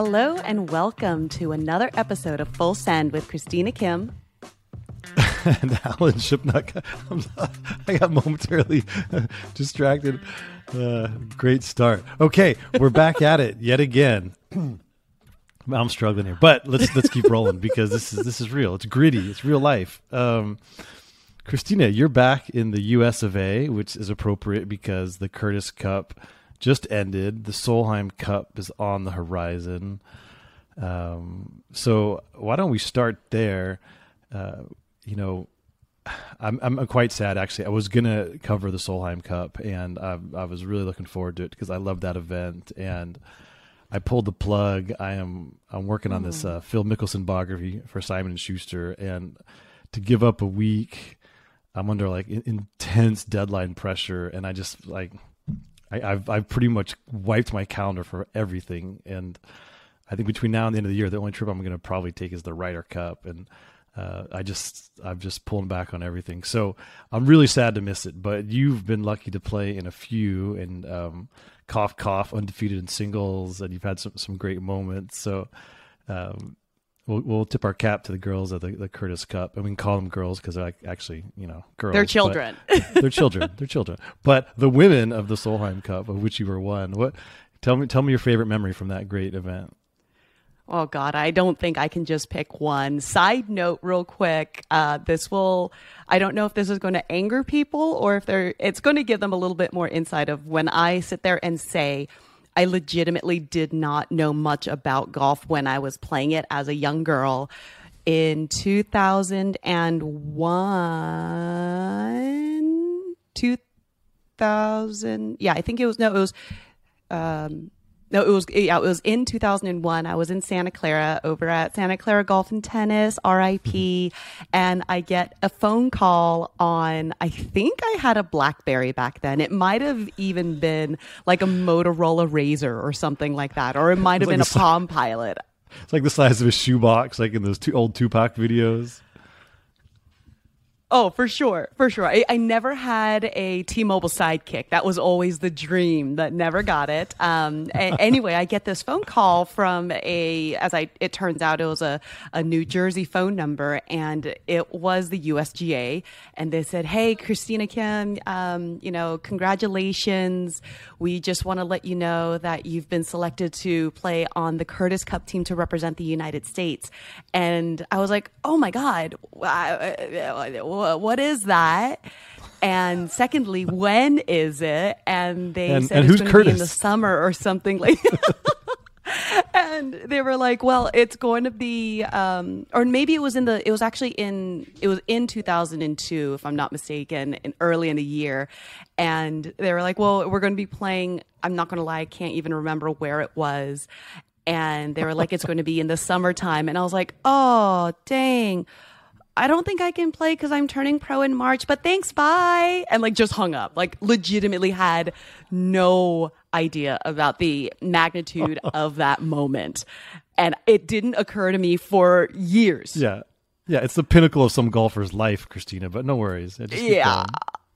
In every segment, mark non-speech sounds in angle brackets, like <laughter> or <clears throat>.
Hello and welcome to another episode of Full Send with Christina Kim. <laughs> and Alan Shipnuck. I got momentarily <laughs> distracted. Uh, great start. Okay, we're back <laughs> at it yet again. <clears throat> I'm struggling here, but let's let's keep rolling because this is this is real. It's gritty. It's real life. Um, Christina, you're back in the U.S. of A., which is appropriate because the Curtis Cup just ended. The Solheim Cup is on the horizon. Um, so why don't we start there? Uh, you know, I'm I'm quite sad actually. I was gonna cover the Solheim Cup, and I, I was really looking forward to it because I love that event. And I pulled the plug. I am I'm working on this uh, Phil Mickelson biography for Simon and Schuster, and to give up a week, I'm under like intense deadline pressure, and I just like I, I've I've pretty much wiped my calendar for everything, and I think between now and the end of the year, the only trip I'm going to probably take is the Ryder Cup, and uh, I just I'm just pulling back on everything. So I'm really sad to miss it. But you've been lucky to play in a few, and um, cough cough, undefeated in singles, and you've had some some great moments. So. Um, We'll, we'll, tip our cap to the girls of the, the Curtis Cup, and we can call them girls because they're actually, you know, girls. They're children. <laughs> they're children. They're children. But the women of the Solheim Cup, of which you were one, what? Tell me, tell me your favorite memory from that great event. Oh God, I don't think I can just pick one. Side note, real quick, uh, this will. I don't know if this is going to anger people or if they're. It's going to give them a little bit more insight of when I sit there and say. I legitimately did not know much about golf when I was playing it as a young girl. In 2001, 2000, yeah, I think it was, no, it was, um, no, it was yeah, it was in 2001. I was in Santa Clara over at Santa Clara Golf and Tennis, RIP, mm-hmm. and I get a phone call on. I think I had a BlackBerry back then. It might have even been like a Motorola Razr or something like that, or it might have like been a Palm Pilot. It's like the size of a shoebox, like in those two old Tupac videos. Oh, for sure, for sure. I, I, never had a T-Mobile Sidekick. That was always the dream. That never got it. Um, a, <laughs> anyway, I get this phone call from a, as I it turns out, it was a, a New Jersey phone number, and it was the USGA, and they said, "Hey, Christina Kim, um, you know, congratulations. We just want to let you know that you've been selected to play on the Curtis Cup team to represent the United States." And I was like, "Oh my God." What is that? And secondly, when is it? And they and, said and it's going to be in the summer or something like. <laughs> and they were like, "Well, it's going to be, um, or maybe it was in the, it was actually in, it was in 2002, if I'm not mistaken, in early in the year." And they were like, "Well, we're going to be playing. I'm not going to lie, I can't even remember where it was." And they were like, "It's going to be in the summertime," and I was like, "Oh, dang." I don't think I can play because I'm turning pro in March, but thanks, bye. And like just hung up, like legitimately had no idea about the magnitude <laughs> of that moment. And it didn't occur to me for years. Yeah. Yeah. It's the pinnacle of some golfer's life, Christina, but no worries. Yeah.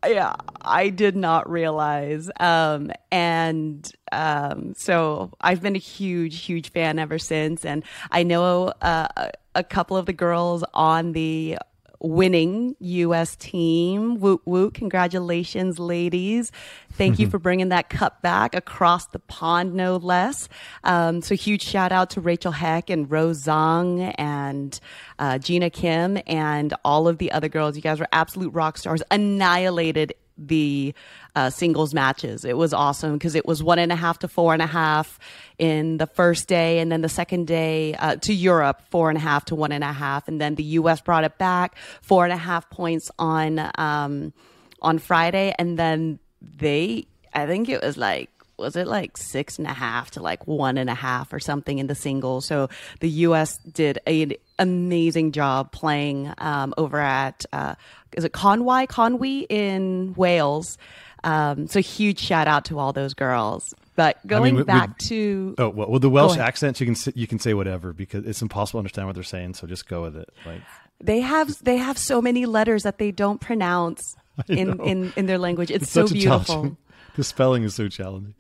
Yeah. I did not realize. Um, and um, so I've been a huge, huge fan ever since. And I know uh, a couple of the girls on the winning U.S. team. Woot woot! Congratulations, ladies! Thank you <laughs> for bringing that cup back across the pond, no less. Um, so huge shout out to Rachel Heck and Rose Zhang and uh, Gina Kim and all of the other girls. You guys were absolute rock stars. Annihilated the uh, singles matches. It was awesome because it was one and a half to four and a half in the first day, and then the second day uh, to Europe, four and a half to one and a half, and then the U.S. brought it back four and a half points on um, on Friday, and then they, I think it was like was it like six and a half to like one and a half or something in the singles. So the U.S. did an amazing job playing um, over at uh, is it Conwy Conwy in Wales. Um, so huge shout out to all those girls. But going I mean, back we, to oh well, with the Welsh accents, you can you can say whatever because it's impossible to understand what they're saying. So just go with it. Like they have they have so many letters that they don't pronounce <laughs> in, in in their language. It's, it's so beautiful. <laughs> The spelling is so challenging.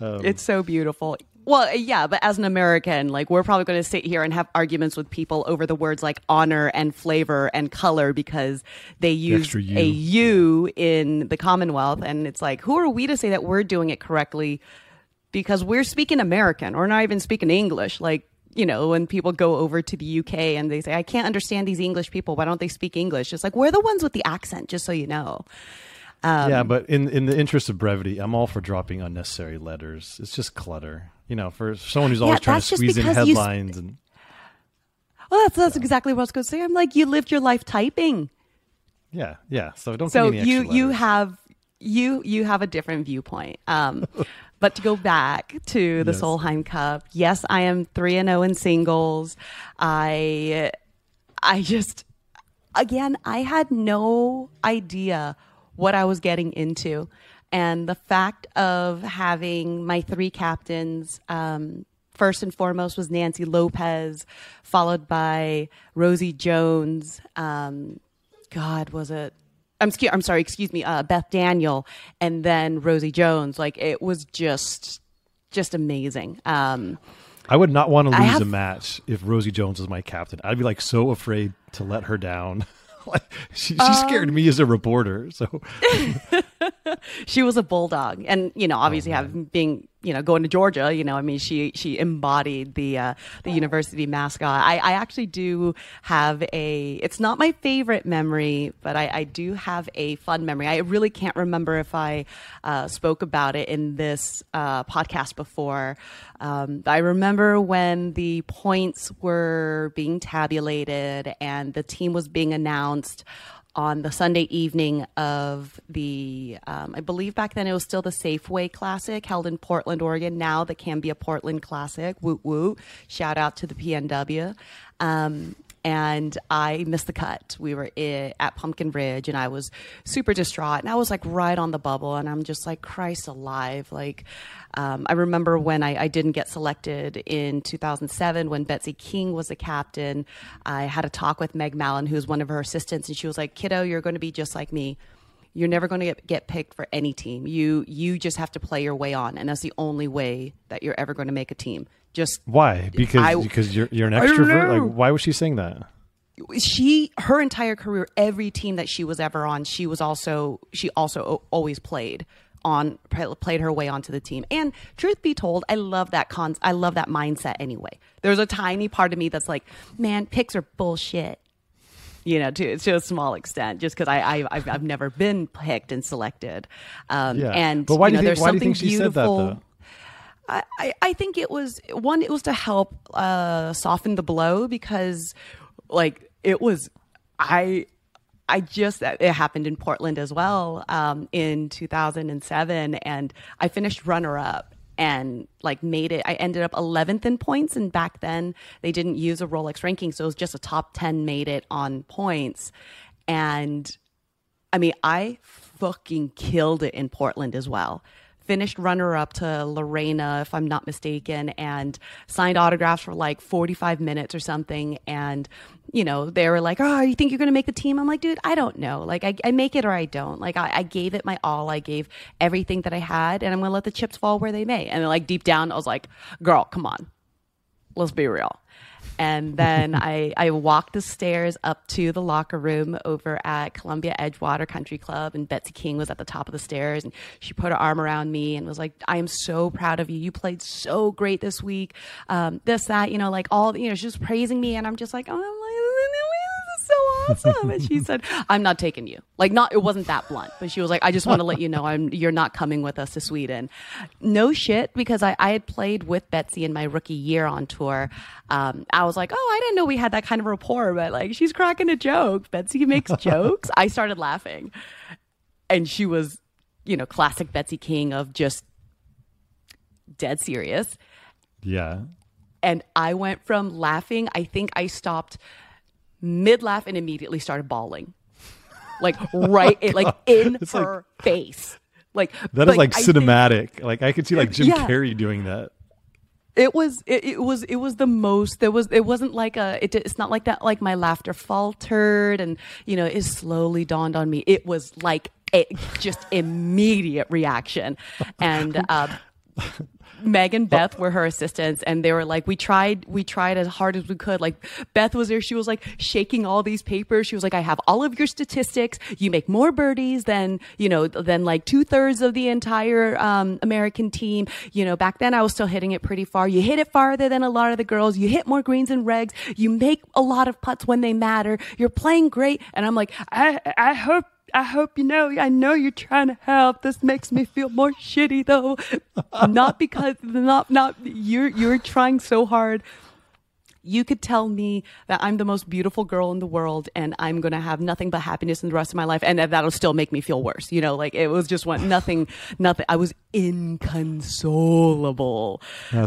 Um, it's so beautiful. Well, yeah, but as an American, like we're probably going to sit here and have arguments with people over the words like honor and flavor and color because they use U. a U in the Commonwealth, and it's like, who are we to say that we're doing it correctly? Because we're speaking American, or not even speaking English. Like you know, when people go over to the UK and they say, I can't understand these English people. Why don't they speak English? It's like we're the ones with the accent, just so you know. Um, yeah, but in in the interest of brevity, I'm all for dropping unnecessary letters. It's just clutter. You know, for someone who's always Yeah, trying to squeeze in you sp- headlines and Well, that's that's exactly what I was going to say. I'm like, you lived your life typing. yeah, yeah. So don't so give me any you you have you you have a different viewpoint um <laughs> but to go back to the Yes. solheim cup yes i am 3 and 0 in singles i i just again i had no idea what i was getting into and the fact of having my three captains um First and foremost was Nancy Lopez, followed by Rosie Jones. Um, God, was it? I'm I'm sorry, excuse me, uh, Beth Daniel, and then Rosie Jones. Like it was just, just amazing. Um, I would not want to lose have- a match if Rosie Jones was my captain. I'd be like so afraid to let her down. <laughs> like <laughs> she, she Um, scared me as a reporter. So <laughs> <laughs> <laughs> she was a bulldog, and you know, obviously, having being you know going to Georgia, you know, I mean, she she embodied the uh, the university mascot. I, I actually do have a. It's not my favorite memory, but I, I do have a fun memory. I really can't remember if I uh, spoke about it in this uh, podcast before. Um, I remember when the points were being tabulated and the team was being announced on the Sunday evening of the, um, I believe back then it was still the Safeway Classic held in Portland, Oregon. Now the Cambia Portland Classic. Woot woot. Shout out to the PNW. Um, and I missed the cut. We were i at Pumpkin Ridge, and I was super distraught. And I was like right on the bubble, and I'm just like, Christ alive! Like, um, I remember when I, I didn't get selected in 2007 when Betsy King was the captain. I had a talk with Meg Mallon, who's one of her assistants, and she was like, "Kiddo, you're going to be just like me." You're never going to get, get picked for any team. You you just have to play your way on, and that's the only way that you're ever going to make a team. Just why? Because I- because you're you're an extrovert. Like why was she saying that? she her entire career every team that she was ever on she was also she also always played on played her way onto the team and truth be told i love that con i love that mindset anyway there's a tiny part of me that's like man picks are bullshit you know to, to a small extent just because I, I I've, I've never been picked and selected um Yeah. and but why you know do you think there's why do you something think she said that beautiful though? I, I- I think it was one. It was to help uh, soften the blow because, like, it was. I I just it happened in Portland as well um, in 2007, and I finished runner up and like made it. I ended up 11th in points, and back then they didn't use a Rolex ranking, so it was just a top 10 made it on points, and I mean, I fucking killed it in Portland as well. Finished runner up to Lorena, if I'm not mistaken, and signed autographs for like 45 minutes or something. And, you know, they were like, Oh, you think you're going to make the team? I'm like, dude, I don't know. Like, I, I make it or I don't. Like, I, I gave it my all. I gave everything that I had, and I'm going to let the chips fall where they may. And then, like, deep down, I was like, Girl, come on. Let's be real. And then I, I walked the stairs up to the locker room over at Columbia Edgewater Country Club, and Betsy King was at the top of the stairs, and she put her arm around me and was like, "I am so proud of you. You played so great this week. Um, this, that, you know, like all, you know, she was praising me, and I'm just like, oh, I'm like, so awesome. And she said, I'm not taking you. Like, not, it wasn't that blunt, but she was like, I just want to let you know I'm, you're not coming with us to Sweden. No shit, because I, I had played with Betsy in my rookie year on tour. Um, I was like, oh, I didn't know we had that kind of rapport, but like, she's cracking a joke. Betsy makes jokes. I started laughing. And she was, you know, classic Betsy King of just dead serious Yeah. and I went from laughing. I think I stopped mid laugh and immediately started bawling, like right, <laughs> in, like in It's like- her face. Like That is like I think cinematic. like I could see like Jim Yeah. Carrey doing that. It was it, it was it was the most. There was it wasn't like a. It, it's not like that. Like my laughter faltered and you know it slowly dawned on me. It was like a just immediate reaction, and. Um, Meg and Beth were her assistants, and they were like, we tried, we tried as hard as we could. Like Beth was there, she was like shaking all these papers. She was like, I have all of your statistics. You make more birdies than you know than like two thirds of the entire um, American team. You know, back then I was still hitting it pretty far. You hit it farther than a lot of the girls. You hit more greens and regs. You make a lot of putts when they matter. You're playing great, and I'm like, I I hope I hope you know, I know you're trying to help. This makes me feel more shitty though. not because not not you're you're trying so hard. You could tell me that I'm the most beautiful girl in the world and I'm going to have nothing but happiness in the rest of my life and that that'll still make me feel worse. You know, like it was just one nothing <laughs> nothing. I was inconsolable.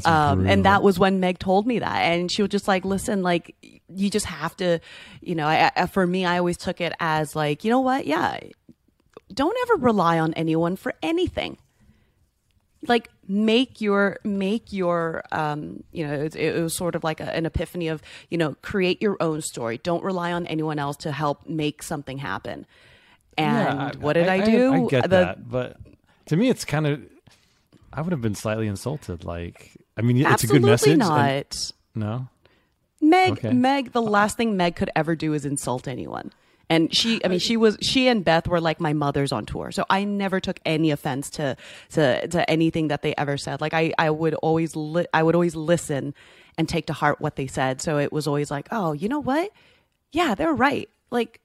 Um, and that was when Meg told me that and she was just like, "Listen, like you just have to, you know, I, I, for me I always took it as like, you know what? Yeah. Don't ever rely on anyone for anything like make your make your um you know it, it was sort of like a, an epiphany of you know create your own story don't rely on anyone else to help make something happen and Yeah, what did i, do I, get The- that, but to me, it's kind of. I would have been slightly insulted. Like, I mean, it's a good message. and- not no, meg Okay. meg the last thing meg could ever do is insult anyone and she i mean she was she and beth were like my mothers on tour. So i never took any offense to to to anything that they ever said. Like i i would always li- i would always listen and take to heart what they said. So it was always like oh you know what? Yeah they're right. Like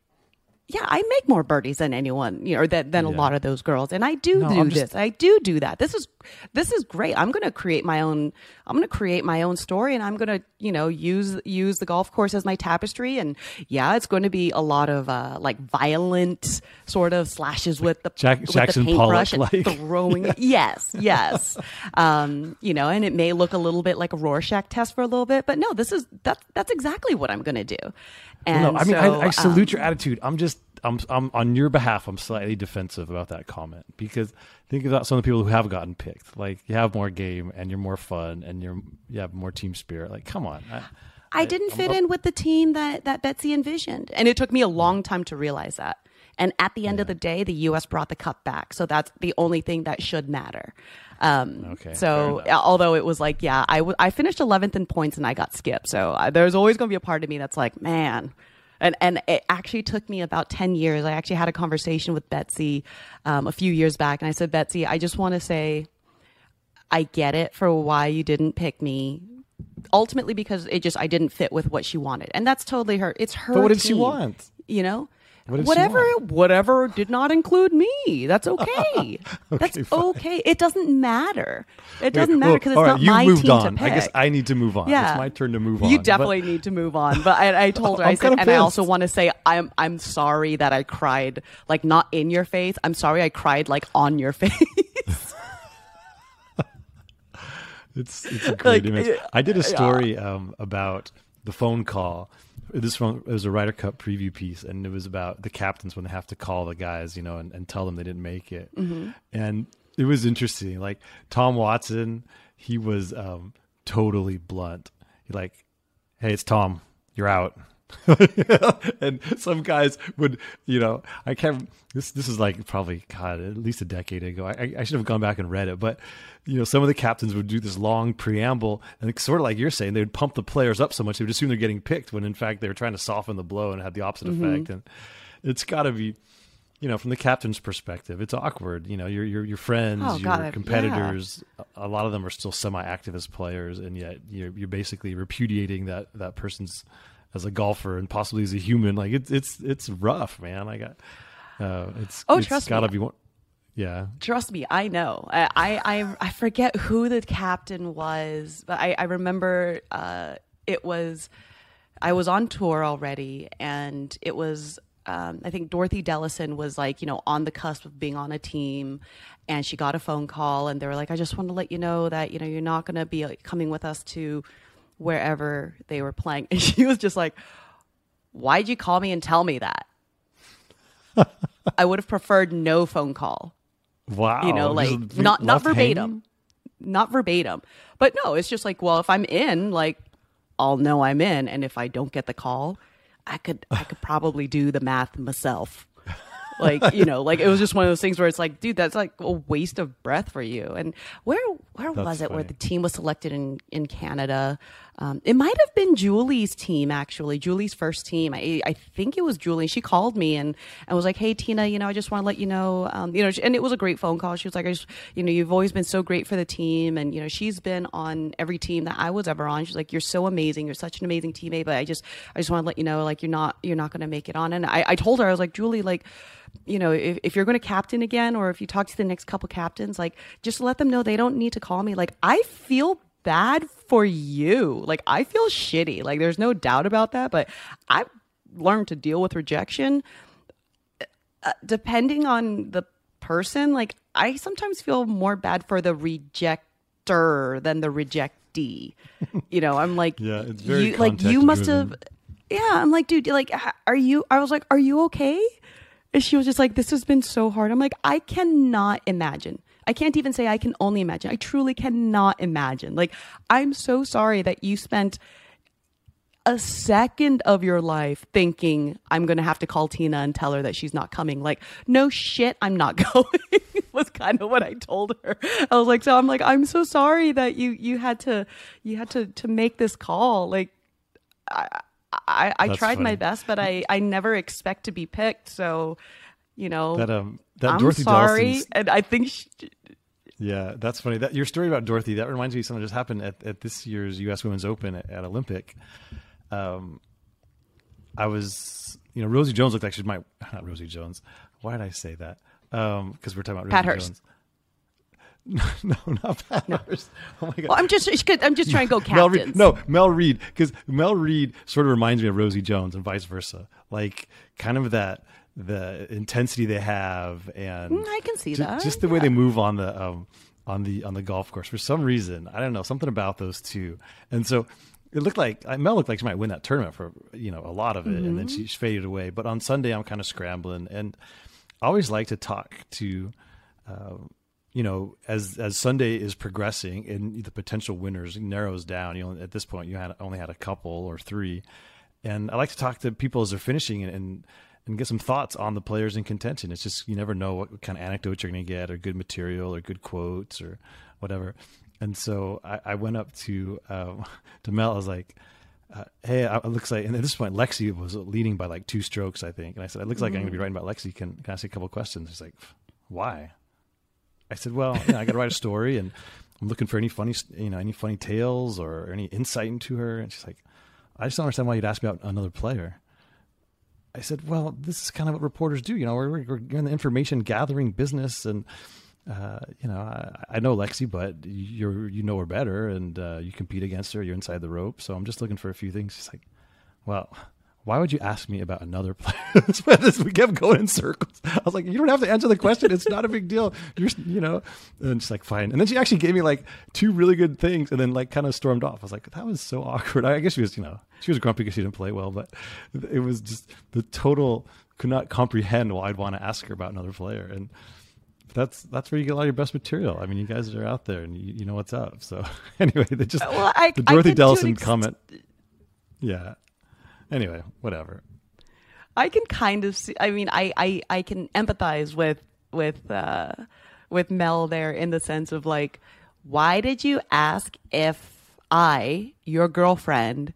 yeah, I make more birdies than anyone, you know, or than, than a lot of those girls, and I do No, do just- this. I do do that. This is this is great. I'm going to create my own. I'm going to create my own story, and I'm going to you know use use the golf course as my tapestry. And yeah, it's going to be a lot of uh, like violent sort of slashes with the Jack- with Jackson the paintbrush and Pollock-like. throwing it. <laughs> Yes, yes. Um, you know, and it may look a little bit like a Rorschach test for a little bit, but no, this is that's that's exactly what I'm going to do. And no. I mean, so, I, I salute um, your attitude. I'm just, I'm, I'm on your behalf. I'm slightly defensive about that comment because think about some of the people who have gotten picked. Like, you have more game and you're more fun and you're, you have more team spirit. Like, come on. I, I didn't fit in with the team that that Betsy envisioned, and it took me a long time to realize that. And at the end of the day, the U.S. brought the cup back, so that's the only thing that should matter. Um, Okay, So, although it was like, yeah, I, w- I finished 11th in points and I got skipped. So I, there's always going to be a part of me that's like, man. And and it actually took me about 10 years. I actually had a conversation with Betsy um, a few years back, and I said, Betsy, I just want to say, I get it for why you didn't pick me. Ultimately, because it just I didn't fit with what she wanted, and that's totally her. It's her. But what did she want? You know, What whatever, whatever did not include me. That's <laughs> okay. that's fine. okay. It doesn't matter. It doesn't matter because it's right, not you my moved team on. to pick. I guess I need to move on. Yeah, It's my turn to move on. You But- definitely need to move on. But I, I told <laughs> her, I said, and I also want to say, I'm I'm sorry that I cried, like not in your face. I'm sorry I cried like on your <laughs> face. It's it's a great Like, image. I did a story um, about the phone call. This one it was a Ryder Cup preview piece, and it was about the captains when they have to call the guys, you know, and, and tell them they didn't make it. Mm-hmm. And it was interesting. Like Tom Watson, he was um, totally blunt. He like, "Hey, it's Tom. You're out." <laughs> and some guys would, you know, I can't. This this is like probably God, at least a decade ago. I, I should have gone back and read it, but you know, some of the captains would do this long preamble, and sort of like you're saying, they would pump the players up so much they would assume they're getting picked, when in fact they were trying to soften the blow and had the opposite Mm-hmm. effect. And it's got to be, you know, from the captain's perspective, it's awkward. You know, your your your friends, Oh, your God, yeah. competitors, a lot of them are still semi-activist players, and yet you're you're basically repudiating that that person's as a golfer and possibly as a human. Like it's it's it's rough, man. I got uh, it's Oh, it's trust me. gotta be one. Yeah, Trust me, I know. I, I I forget who the captain was, but I I remember uh, it was I was on tour already, and it was um, I think Dorothy Delasin was like you know on the cusp of being on a team, and she got a phone call, and they were like, I just want to let you know that you know you're not going to be coming with us to wherever they were playing, <laughs> and she was just like, Why'd you call me and tell me that? <laughs> I would have preferred no phone call wow. you know, like Just not not verbatim, hanging? not verbatim, but no, it's just like, well, if I'm in, like, I'll know I'm in, and if I don't get the call, I could I could probably do the math myself. like you know, like it was just one of those things where it's like, dude, that's like a waste of breath for you. And where where That's was it where the team was selected in in Canada? Um, it might have been Julie's team actually, Julie's first team. I I think it was Julie. She called me and and was like, hey Tina, you know, I just want to let you know, um, you know, and it was a great phone call. She was like, I just, you know, you've always been so great for the team, and you know, she's been on every team that I was ever on. She's like, you're so amazing, you're such an amazing teammate, but I just I just want to let you know, like you're not you're not going to make it on. And I I told her I was like, Julie, like you know, if, if you're going to captain again, or if you talk to the next couple captains, like just let them know they don't need to call me. Like I feel bad for you. Like I feel shitty. Like there's no doubt about that. But I've learned to deal with rejection. Uh, depending on the person, like I sometimes feel more bad for the rejector than the rejectee. You know, I'm like, Yeah, it's very you, like you must have. Yeah, I'm like, dude, like, are you? I was like, are you okay? And she was just like, this has been so hard. I'm like, I cannot imagine. I can't even say I can only imagine. I truly cannot imagine. Like, I'm so sorry that you spent a second of your life thinking I'm going to have to call Tina and tell her that she's not coming. Like, no shit, I'm not <laughs> going. was kind of what I told her. I was like, so I'm like, I'm so sorry that you you had to you had to to make this call. Like, I I, I tried my best, but I I never expect to be picked. So, you know, That um that I'm Dorothy sorry, Dawson's and I think she, Yeah, that's funny. That your story about Dorothy that reminds me of something that just happened at, at this year's U.S. Women's Open at, at Olympic. Um, I was, you know, Rosie Jones looked like she might not Rosie Jones. Why did I say that? Because we're talking about Pat Rosie Hurst. Jones. <laughs> no, not Pat Hurst. Oh my god. well, I'm just I'm just trying to go <laughs> Mel. Reed. No, Mel Reed. Because Mel Reed sort of reminds me of Rosie Jones and vice versa. Like kind of that the intensity they have and Mm, I can see that. just the way they move on the um, on the on the golf course for some reason. I don't know something about those two. And so it looked like Mel looked like she might win that tournament for you know a lot of it, and then Mm-hmm. she faded away. But on Sunday, I'm kind of scrambling, and I always like to talk to. Uh, you know, as as Sunday is progressing and the potential winners narrows down, you know, at this point you had only had a couple or three, and I like to talk to people as they're finishing and and, and get some thoughts on the players in contention. It's just you never know what kind of anecdotes you're going to get, or good material, or good quotes, or whatever. And so I, I went up to um, <laughs> to Mel. I was like, uh, "Hey, it looks like." And at this point, Lexi was leading by like two strokes, I think. And I said, "It looks like I'm going to be writing about Lexi. Can can I ask you a couple questions?" She's like, "Why?" I said, "Well, you know, I got to write a story, and I'm looking for any funny, you know, any funny tales or any insight into her." And she's like, "I just don't understand why you'd ask me about another player." I said, "Well, this is kind of what reporters do. You know, we're, we're in the information gathering business, and uh, you know, I, I know Lexi, but you're you know her better, and uh, you compete against her. You're inside the rope, so I'm just looking for a few things." She's like, "Well." Why would you ask me about another <laughs> player? We kept going in circles. I was like, "You don't have to answer the question. It's not a big deal. You're, you know." And she's like, "Fine." And then she actually gave me like two really good things, and then like kind of stormed off. I was like, "That was so awkward." I guess she was, you know, she was grumpy because she didn't play well, but it was just the total could not comprehend why I'd want to ask her about another player, and that's that's where you get a lot of your best material. I mean, you guys are out there and you, you know what's up. So <laughs> anyway, they just Well, I- the Dorothy Delasin ex- comment. Yeah. Anyway, whatever. I can kind of see. I mean, I I, I can empathize with with uh, with Mel there in the sense of like, why did you ask if I, your girlfriend,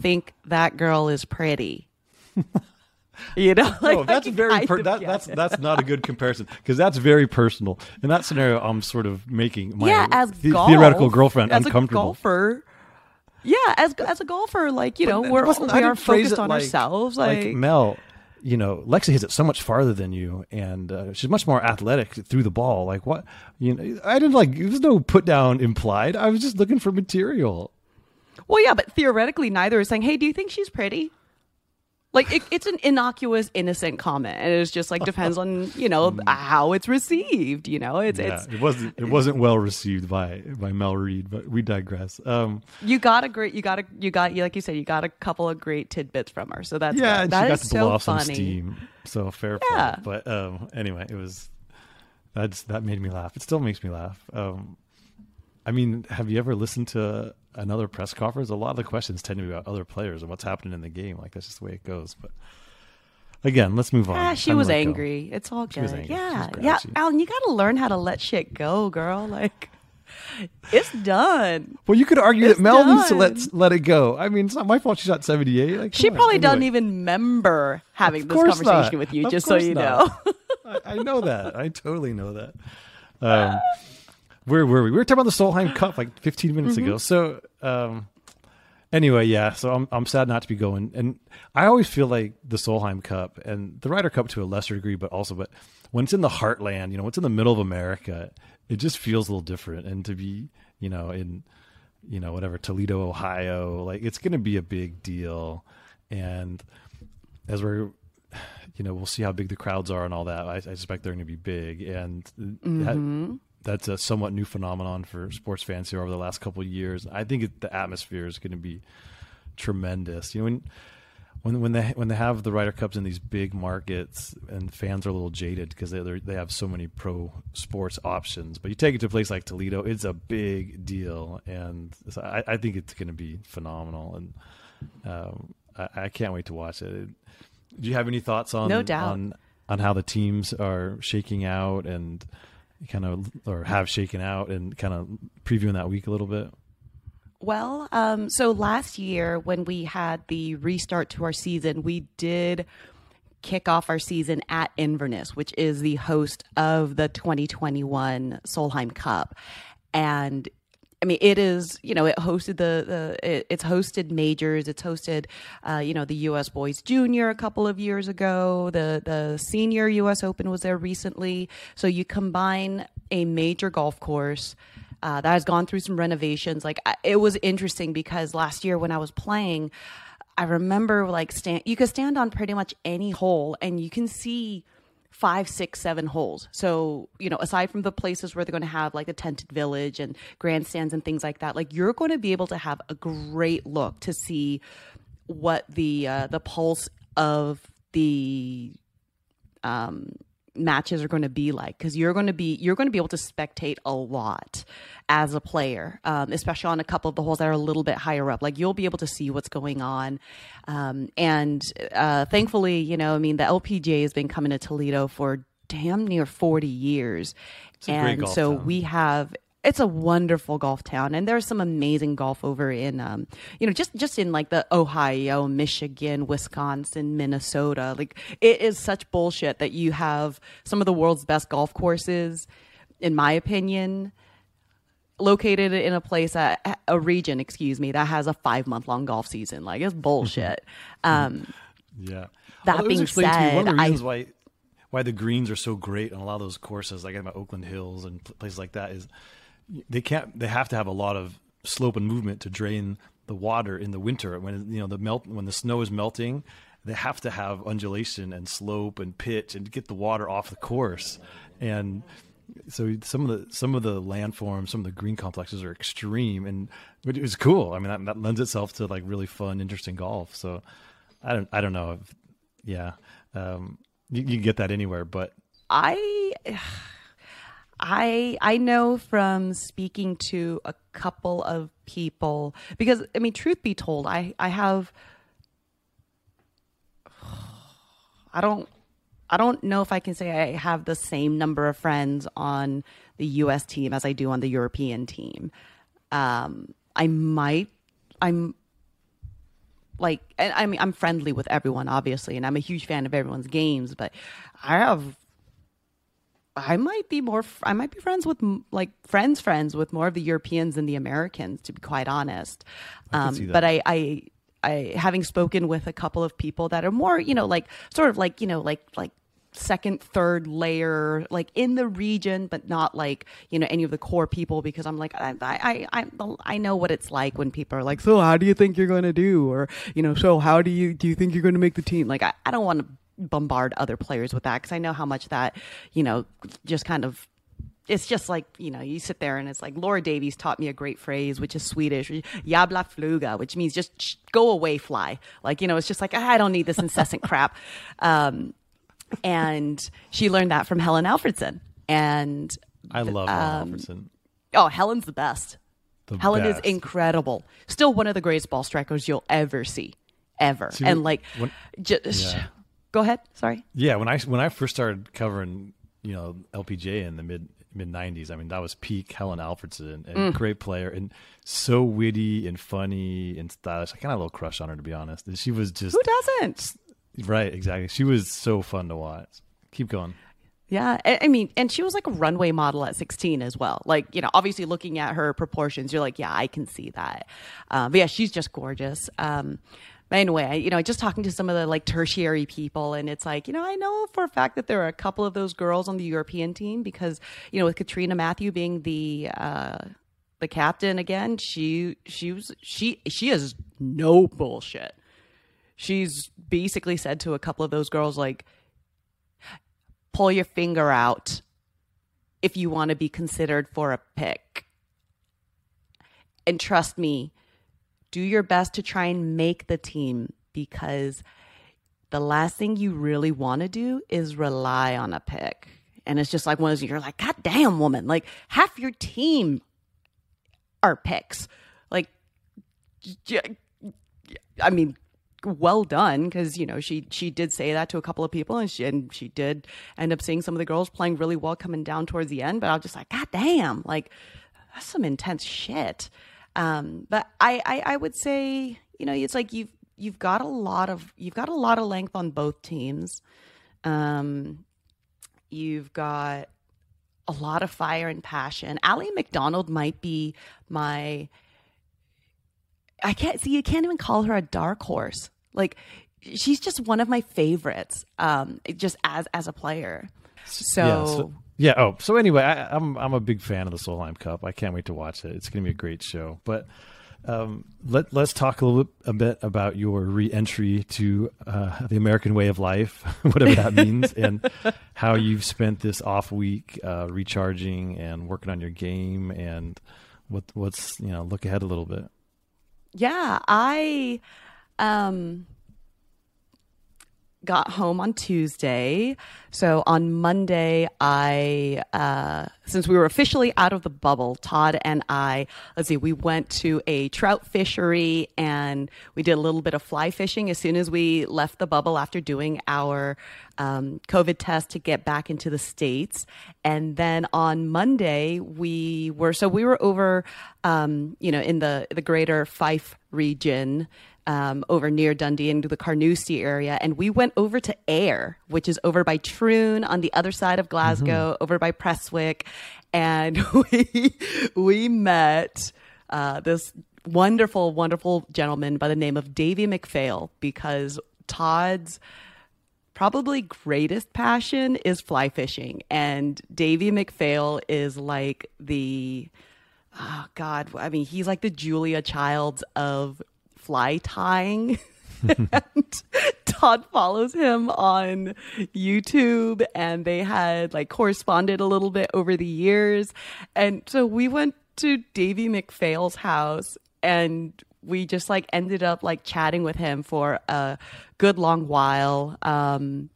think that girl is pretty? <laughs> you know, like, no, that's very per- that, that's it. that's not a good comparison because that's very personal. In that scenario, I'm sort of making my yeah, as the- golf, theoretical girlfriend as uncomfortable. A golfer, yeah, as as a golfer, like you know, But we're we are focused on like- ourselves. Like, Like, Mel, you know, Lexi hits it so much farther than you, and uh, she's much more athletic through the ball. Like what? You know, I didn't like. There's no put down implied. I was just looking for material. Well, yeah, but theoretically, neither is saying, "Hey, do you think she's pretty?" Like it, it's an innocuous, innocent comment, and it's just like depends on you know <laughs> how it's received. You know, it's Mm. Yeah, it's it wasn't. It wasn't well received by by Mel Reed, but we digress. Um, you got a great, you got a, you got, like you said, you got a couple of great tidbits from her. So that's yeah, good. and That she got is to so blow off funny. some steam. So fair Yeah. play. But um, anyway, it was that's that made me laugh. It still makes me laugh. Um, I mean, have you ever listened to another press conference? A lot of the questions tend to be about other players and what's happening in the game. Like that's just the way it goes. But again, let's move on. Ah, she was let go. angry. It's all good. angry. Yeah, yeah. Alan, you got to learn how to let shit go, girl. Like, <laughs> it's done. Well, you could argue It's that Mel needs to let let it go. I mean, it's not my fault she shot seventy eight. Like, She on. probably doesn't even remember having this conversation not. with you, Of just so you not. know. I, I know that. I totally know that. <laughs> Um, where were we? We were talking about the Solheim Cup like 15 minutes Mm-hmm. ago. So, um, anyway, yeah. So I'm I'm sad not to be going. And I always feel like the Solheim Cup and the Ryder Cup to a lesser degree, but also, but when it's in the heartland, you know, when it's in the middle of America, it just feels a little different. And to be, you know, in you know whatever Toledo, Ohio, like it's going to be a big deal. And as we're you know, we'll see how big the crowds are and all that. I, I suspect they're going to be big, and that, that's a somewhat new phenomenon for sports fans here over the last couple of years. I think it, the atmosphere is going to be tremendous. You know, when when when they when they have the Ryder Cups in these big markets, and fans are a little jaded because they they have so many pro sports options. But you take it to a place like Toledo, it's a big deal, and so I, I think it's going to be phenomenal, and um, I, I can't wait to watch it. Do you have any thoughts on No doubt. on on how the teams are shaking out and kind of or have shaken out and kind of previewing that week a little bit? Well, um, so last year when we had the restart to our season, we did kick off our season at Inverness, which is the host of the 2021 Solheim Cup. And I mean, it is, you know, it hosted the, the it, it's hosted majors. It's hosted, uh, you know, the U.S. Boys Junior a couple of years ago. The, the senior U.S. Open was there recently. So you combine a major golf course uh, that has gone through some renovations. Like it was interesting because last year when I was playing, I remember like stand you could stand on pretty much any hole and you can see five, six, seven holes. So, you know, aside from the places where they're going to have like a tented village and grandstands and things like that, like you're going to be able to have a great look to see what the uh, the pulse of the um, matches are going to be like because you're going to be you're going to be able to spectate a lot as a player um, especially on a couple of the holes that are a little bit higher up. Like you'll be able to see what's going on. Um, and uh, thankfully you know i mean the lpga has been coming to toledo for damn near 40 years. And so town. we have it's a wonderful golf town and there's some amazing golf over in um, you know just just in like the ohio michigan wisconsin minnesota. Like it is such bullshit that you have some of the world's best golf courses in my opinion located in a place that a region excuse me that has a five month long golf season. Like it's bullshit. <laughs> Um, Yeah. That Although being me, one of the said, I- why why the greens are so great on a lot of those courses, like at my Oakland Hills and places like that, is they can't. They have to have a lot of slope and movement to drain the water in the winter when you know the melt when the snow is melting. They have to have undulation and slope and pitch and get the water off the course. And so some of the some of the landforms, some of the green complexes are extreme, and it was cool. I mean, that, that lends itself to like really fun, interesting golf. So I don't I don't know. If, yeah, um, you, you can get that anywhere, but I I I know from speaking to a couple of people because I mean truth be told I I have <sighs> I don't I don't know if I can say I have the same number of friends on the US team as I do on the European team. Um I might I'm like I mean I'm friendly with everyone obviously and I'm a huge fan of everyone's games but I have I might be more I might be friends with like friends friends with more of the Europeans than the Americans to be quite honest. Um, that. but I, I I having spoken with a couple of people that are more you know like sort of like you know like like second third layer like in the region but not like you know any of the core people because i'm like i i i, I know what it's like when people are like so how do you think you're going to do? Or you know so how do you do you think you're going to make the team? Like i, I don't want to bombard other players with that because i know how much that you know just kind of it's just like you know you sit there and it's like Laura Davies taught me a great phrase which is Swedish "Jabla fluga," which means just sh- go away, fly. Like you know, it's just like I don't need this incessant crap. <laughs> Um, and she learned that from Helen Alfredsson. And I love Ron Alfredson. oh, Helen's the best. The Helen best. is incredible. Still one of the greatest ball strikers you'll ever see, ever. And like, when- just Yeah. Go ahead. Sorry. Yeah, when I when I first started covering, you know, LPGA in the mid mid '90s, I mean that was peak Helen Alfredsson, and Mm. great player, and so witty and funny and stylish. I kind of a little crush on her to be honest. And she was just Who doesn't? right, exactly. She was so fun to watch. Keep going. Yeah, I mean, and she was like a runway model at 16 as well. Like, you know, obviously looking at her proportions, you're like, yeah, I can see that. Um, but yeah, she's just gorgeous. Um, anyway, you know, just talking to some of the like tertiary people, and it's like, you know, I know for a fact that there are a couple of those girls on the European team because, you know, with Catriona Matthew being the uh, the captain again, she she was she she has no bullshit. She's basically said to a couple of those girls like pull your finger out if you want to be considered for a pick. And trust me, do your best to try and make the team because the last thing you really want to do is rely on a pick. And it's just like one of those, you're like, God damn, woman, like half your team are picks. Like, I mean, well done because you know she she did say that to a couple of people and she and she did end up seeing some of the girls playing really well coming down towards the end. But I was just like, God damn, like that's some intense shit. Um, but I, I I would say you know it's like you've you've got a lot of you've got a lot of length on both teams. Um, you've got a lot of fire and passion. Ally McDonald might be my I can't see you can't even call her a dark horse. Like she's just one of my favorites. Um just as as a player. So, yeah, so yeah. Oh, so anyway, I, I'm I'm a big fan of the Solheim Cup. I can't wait to watch it. It's going to be a great show. But um, let let's talk a little bit, a bit about your re-entry to uh, the American way of life, <laughs> whatever that means, <laughs> and how you've spent this off week uh, recharging and working on your game, and what what's you know look ahead a little bit. yeah, I um got home on Tuesday. So on Monday, I, uh, since we were officially out of the bubble, Todd and I, let's see, we went to a trout fishery and we did a little bit of fly fishing as soon as we left the bubble after doing our um, COVID test to get back into the States. And then on Monday, we were, so we were over, um, you know, in the, the greater Fife region um, over near Dundee into the Carnoustie area, and we went over to Ayr, which is over by Troon on the other side of Glasgow, over by Prestwick, and <laughs> we we met uh, this wonderful, wonderful gentleman by the name of Davie McPhail because Todd's probably greatest passion is fly fishing, and Davie McPhail is like the oh god i mean he's like the julia childs of fly tying. <laughs> And todd follows him on youtube and they had like corresponded a little bit over the years. And so we went to davie mcphail's house and we just like ended up like chatting with him for a good long while. Um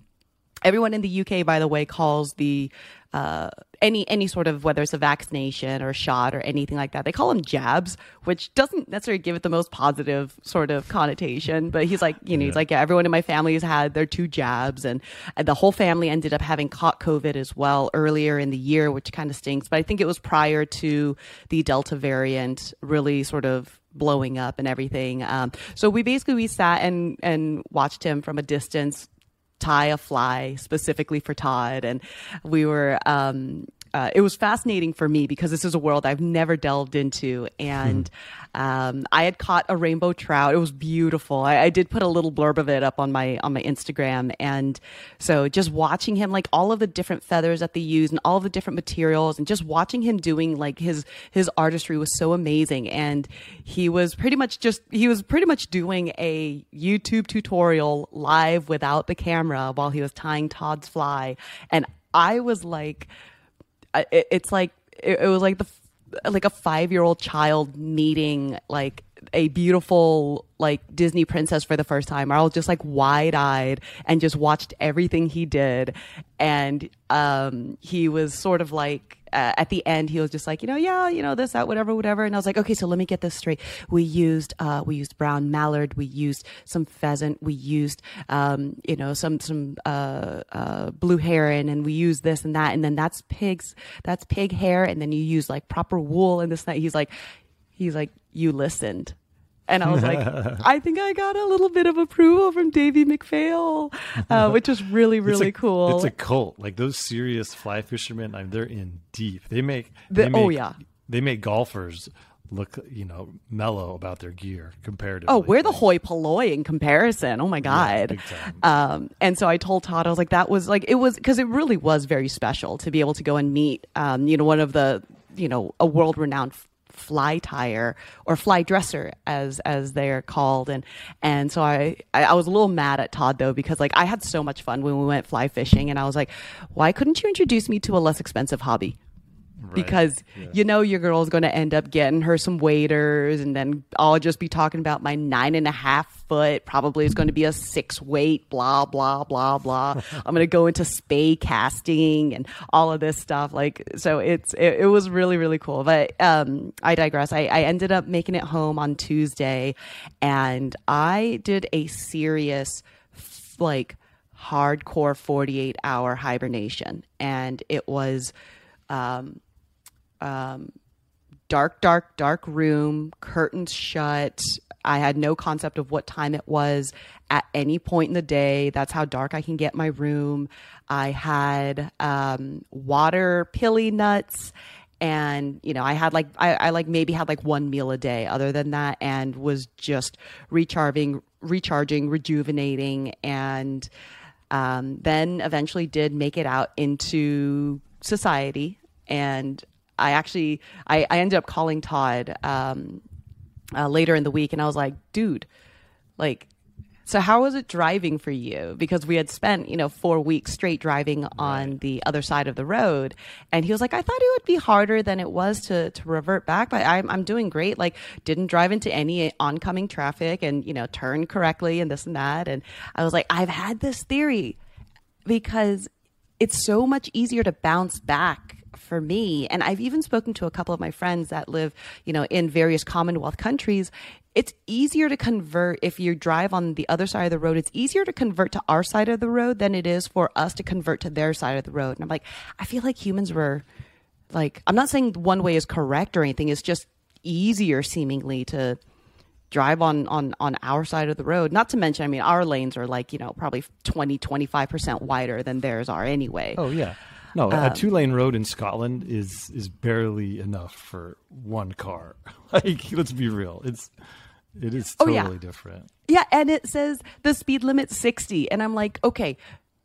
everyone in the UK, by the way, calls the uh, any any sort of whether it's a vaccination or a shot or anything like that, they call them jabs, which doesn't necessarily give it the most positive sort of connotation. But he's like, you know, he's like, yeah, everyone in my family has had their two jabs, and, and the whole family ended up having caught COVID as well earlier in the year, which kind of stinks. But I think it was prior to the Delta variant really sort of blowing up and everything. Um, so we basically we sat and and watched him from a distance tie a fly specifically for Todd, and we were. Um, uh, it was fascinating for me because this is a world I've never delved into, and um, I had caught a rainbow trout. It was beautiful. I, I did put a little blurb of it up on my on my Instagram, and so just watching him, like all of the different feathers that they use and all the different materials, and just watching him doing like his his artistry was so amazing. And he was pretty much just he was pretty much doing a YouTube tutorial live without the camera while he was tying Todd's fly, and I was like it, it's like it, it was like the like a five year old child meeting like a beautiful like Disney princess for the first time. I was just like wide eyed and just watched everything he did, and um, he was sort of like uh, at the end, he was just like, you know, yeah, you know, this, that, whatever, whatever. And I was like, okay, so let me get this straight. We used, uh, we used brown mallard. We used some pheasant. We used, um, you know, some, some, uh, uh, blue heron and we used this and that. And then that's pigs, that's pig hair. And then you use like proper wool and this and that. He's like, he's like, you listened. And I was like, <laughs> I think I got a little bit of approval from Davie McPhail, uh, which was really, really it's a, cool. It's a cult. Like those serious fly fishermen, I mean, they're in deep. They make, The- they make oh, yeah. they make golfers look, you know, mellow about their gear comparatively. Oh, we're the hoi polloi in comparison. Oh my god. time. um, and so I told Todd, I was like, that was like it was because it really was very special to be able to go and meet, um, you know, one of the, you know, a world renowned fly tyer or fly dresser as as they're called. And and so I I was a little mad at Todd though because like I had so much fun when we went fly fishing and I was like why couldn't you introduce me to a less expensive hobby because you know your girl's going to end up getting her some waders, and then i'll just be talking about my nine and a half foot probably is going to be a six weight blah blah blah blah. <laughs> I'm going to go into spey casting and all of this stuff like so it's it, it was really really cool. But um i digress. I, I ended up making it home on tuesday and i did a serious like hardcore 48 hour hibernation. And it was dark, dark, dark room, curtains shut. I had no concept of what time it was at any point in the day. That's how dark I can get my room. I had um, water, pili nuts, and you know, I had like I, I like maybe had like one meal a day. Other than that, and was just recharging, recharging, rejuvenating, and um, then eventually did make it out into society and i actually i, I ended up calling todd um, uh, later in the week and i was like dude like so how was it driving for you? Because we had spent you know four weeks straight driving on the other side of the road. And he was like i thought it would be harder than it was to to revert back but i'm, I'm doing great. Like didn't drive into any oncoming traffic and you know turned correctly and this and that. And i was like i've had this theory because it's so much easier to bounce back for me and i've even spoken to a couple of my friends that live you know in various commonwealth countries it's easier to convert if you drive on the other side of the road it's easier to convert to our side of the road than it is for us to convert to their side of the road. And i'm like i feel like humans were like i'm not saying one way is correct or anything it's just easier seemingly to drive on on on our side of the road. Not to mention i mean our lanes are like you know probably 20 25% wider than theirs are anyway. Oh yeah. No, Um, a two lane road in Scotland is is barely enough for one car. <laughs> like let's be real. It's it is Oh, totally yeah. different. Yeah, and it says the speed limit's 60. And I'm like, okay,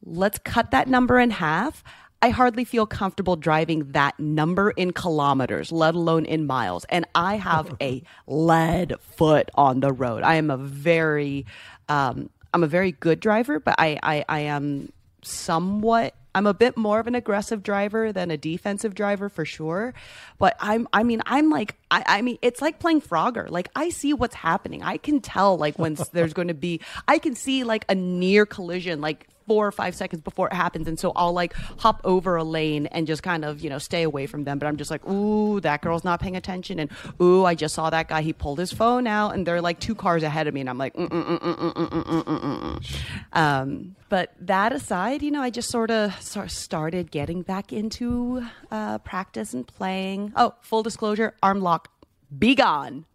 let's cut that number in half. I hardly feel comfortable driving that number in kilometers, let alone in miles. And I have <laughs> a lead foot on the road. I am a very, um, I'm a very good driver, but I, I, I am somewhat I'm a bit more of an aggressive driver than a defensive driver for sure. But I'm I mean I'm like I, I mean it's like playing Frogger. Like I see what's happening. I can tell like when there's going to be I can see like a near collision like four or five seconds before it happens. And so i'll like hop over a lane and just kind of you know stay away from them. But i'm just like ooh that girl's not paying attention. And ooh i just saw that guy. He pulled his phone out. And they're like two cars ahead of me. And i'm like mm, mm, mm, mm, mm, mm, mm, mm, mm, mm. um but that aside you know i just sort of started getting back into uh practice and playing. Oh full disclosure arm lock be gone.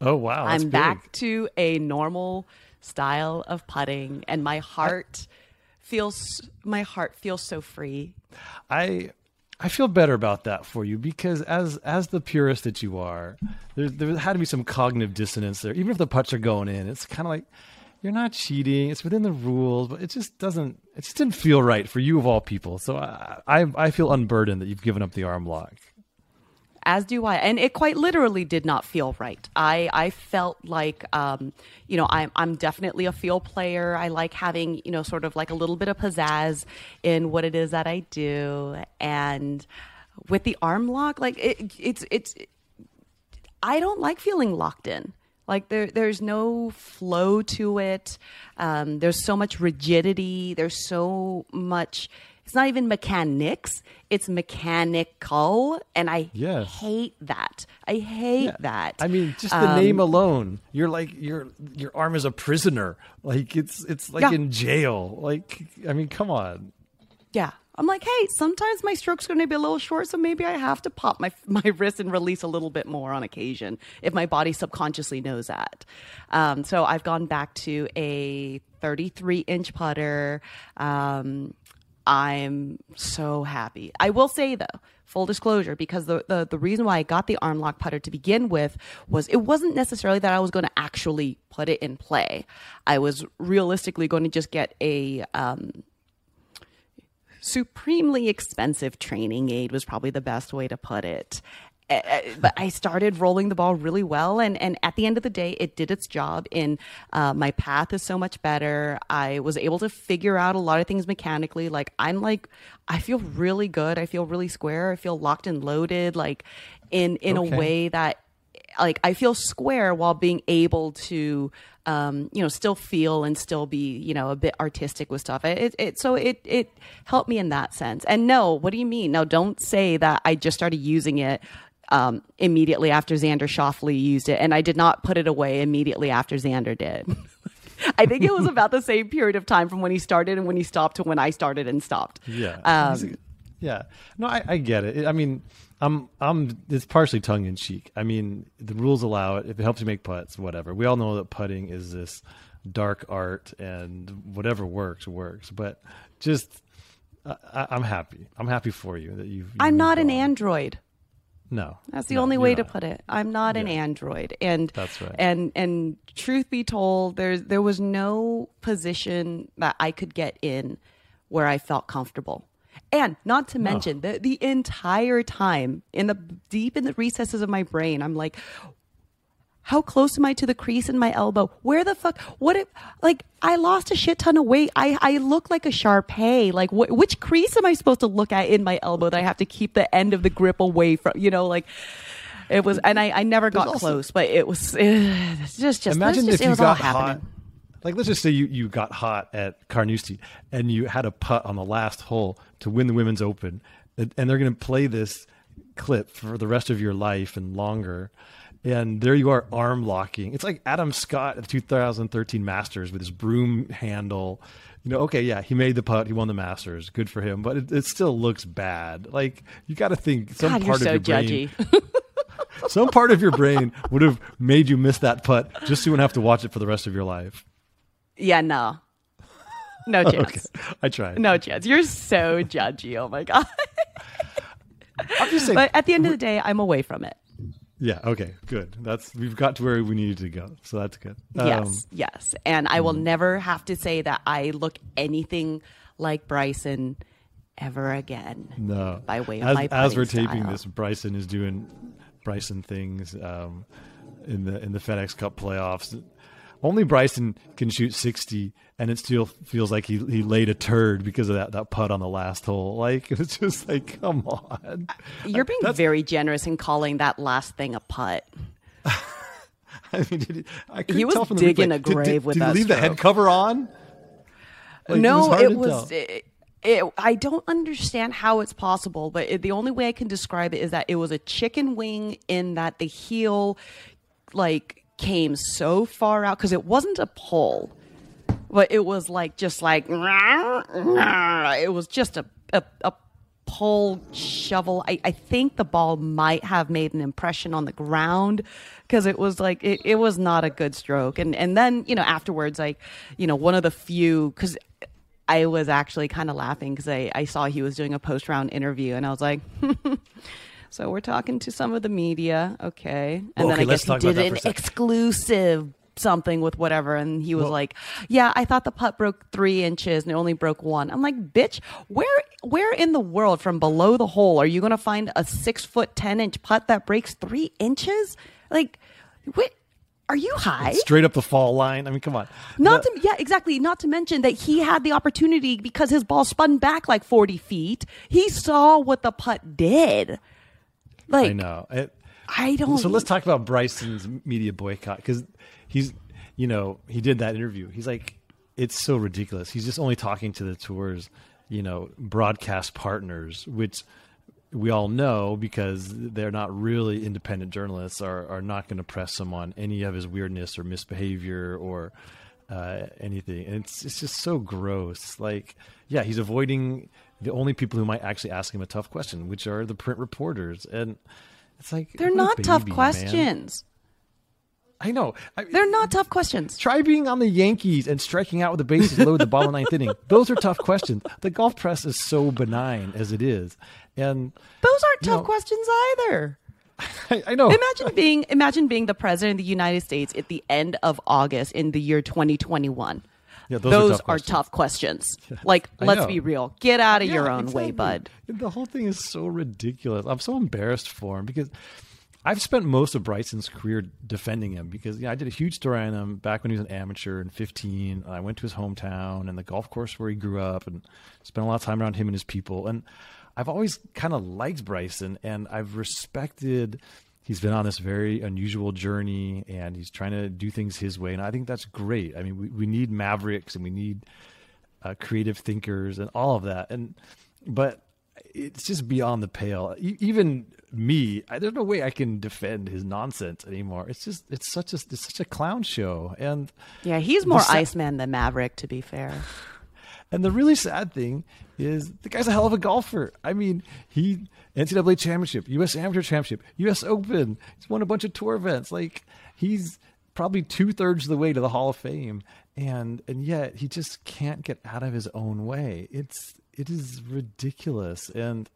Oh wow. I'm big. back to a normal style of putting, and my heart feels my heart feels so free. I I feel better about that for you because as as the purist that you are, there there had to be some cognitive dissonance there. Even if the putts are going in, it's kind of like you're not cheating. It's within the rules, but it just doesn't. It just didn't feel right for you of all people. So I I, I feel unburdened that you've given up the arm lock. As do I, and it quite literally did not feel right. I I felt like, um, you know, I'm I'm definitely a feel player. I like having, you know, sort of like a little bit of pizzazz in what it is that I do, and with the arm lock, like it, it's it's I don't like feeling locked in. Like there, there's no flow to it. Um, there's so much rigidity. There's so much It's not even mechanics, it's mechanical. And I Yes. hate that. I hate that. I mean, just the Um, name alone. You're like your your arm is a prisoner. Like it's it's like Yeah. in jail. Like I mean, come on. Yeah. I'm like, hey, sometimes my stroke's going to be a little short, so maybe I have to pop my <laughs> my wrist and release a little bit more on occasion if my body subconsciously knows that. Um, so I've gone back to a 33 inch putter. Um, I'm so happy. I will say though, full disclosure, because the, the the reason why I got the arm lock putter to begin with was it wasn't necessarily that I was going to actually put it in play. I was realistically going to just get a um, supremely expensive training aid was probably the best way to put it. Uh, uh, But I started rolling the ball really well, and, and at the end of the day, it did its job. In uh, my path is so much better. I was able to figure out a lot of things mechanically. Like I'm like, I feel really good. I feel really square. I feel locked and loaded. Like in in Okay. a way that like I feel square while being able to um, you know still feel and still be you know a bit artistic with stuff. It, it so it it helped me in that sense. And no, what do you mean? No, don't say that I just started using it um, immediately after Xander Schauffele used it, and I did not put it away immediately after Xander did. <laughs> I think it was about the same period of time from when he started and when he stopped to when I started and stopped. Yeah. Um, yeah. No, I, I get it. I mean, I'm I'm it's partially tongue in cheek. I mean, the rules allow it. If it helps you make putts, whatever. We all know that putting is this dark art and whatever works works. But just I, I- I'm happy. I'm happy for you that you've. I'm you've not an. Android. No. That's the no, only way to put it. I'm not an android, and That's right. And and truth be told, there's there was no position that I could get in where I felt comfortable. And not to mention the the entire time in the deep in the recesses of my brain, I'm like, how close am I to the crease in my elbow? Where the fuck? What if, like, I lost a shit ton of weight. I, I look like a Shar-Pei. Like, wh- which crease am I supposed to look at in my elbow that I have to keep the end of the grip away from? You know, like, it was, and I, I never got also- close, but it was <sighs> just, just, Imagine if just, it you got happening. hot. Like let's just say you, you got hot at Carnoustie and you had a putt on the last hole to win the women's open and and they're going to play this clip for the rest of your life and longer and there you are arm locking it's like adam scott at the 2013 masters with his broom handle you know okay yeah he made the putt he won the masters good for him but it, it still looks bad like you got to think some God, you're part so of your brain judgy. <laughs> some part of your brain would have made you miss that putt just so you wouldn't have to watch it for the rest of your life. yeah, no. No <laughs> chance. I tried. No chance. You're so judgy. Oh my God. I'm just saying. But at the end of the day, I'm away from it. Yeah. Okay. Good. That's we've got to where we needed to go. So that's good. Um, Yes, yes. And I will never have to say that I look anything like Bryson ever again. No. By way of as, my as we're putting taping style. this, Bryson is doing Bryson things um, in the in the FedEx Cup playoffs. Only Bryson can shoot 60, and it still feels like he, he laid a turd because of that, that putt on the last hole. Like <laughs> it's just like, come on. You're being That's- very generous in calling that last thing a putt. <laughs> I mean, did he, I He was tell from the digging replay. a grave did, with did he leave the head cover on? Like, no, it was. It, it, I don't understand how it's possible, but it, the only way I can describe it is that it was a chicken wing in that the heel, like, came so far out because it wasn't a pull, but it was like just like it was just a a, a pull shovel. I, I think the ball might have made an impression on the ground because it was like it, it was not a good stroke. And and then you know afterwards, like you know one of the few because. I was actually kind of laughing because I, I saw he was doing a post round interview and I was like, <laughs> so we're talking to some of the media, okay? And then Okay, I guess he did an for a second. exclusive something with whatever, and he was Well- like, yeah, I thought the putt broke three inches and it only broke one. I'm like, bitch, where where in the world from below the hole are you going to find a six foot ten inch putt that breaks three inches? Like, what? Are you high? Straight up the fall line. I mean, come on. Not The- to yeah, exactly. Not to mention that he had the opportunity because his ball spun back like forty feet. He saw what the putt did. Like I know. It, I don't. so let's talk about Bryson's media boycott because he's, you know, he did that interview. He's like, it's so ridiculous. He's just only talking to the tours you know, broadcast partners, which we all know because they're not really independent journalists are, are not going to press him on any of his weirdness or misbehavior or uh, anything. And it's, it's just so gross. Like, yeah, he's avoiding the only people who might actually ask him a tough question, which are the print reporters. And it's like, they're not baby, tough questions. Man. I know. I, They're not tough questions. Try being on the Yankees and striking out with the bases loaded the in ninth inning. <laughs> Those are tough questions. The golf press is so benign as it is, and those aren't tough know, questions either. <laughs> I, I, know. Imagine being imagine being the president of the United States at the end of August in the year 2021. Yeah, those, those are, tough, are tough questions. <laughs> Like, let's be real. Get out of yeah, your own exactly. way, bud. The whole thing is so ridiculous. I'm so embarrassed for him because I've spent most of Bryson's career defending him because yeah, I did a huge story on him back when he was an amateur in 15. I went to his hometown and the golf course where he grew up and spent a lot of time around him and his people. And I've always kind of liked Bryson and I've respected he's been on this very unusual journey and he's trying to do things his way. And I think that's great. I mean, we, we need mavericks and we need uh, creative thinkers and all of that. And, but it's just beyond the pale. Even me, I, there's no way I can defend his nonsense anymore. It's just it's such a it's such a clown show, and yeah, he's more sa- Iceman than Maverick, to be fair. And the really sad thing is the guy's a hell of a golfer. I mean, he NCAA championship, U.S. amateur championship, U.S. Open. He's won a bunch of tour events. Like he's probably two thirds of the way to the Hall of Fame, and and yet he just can't get out of his own way. It's it is ridiculous, and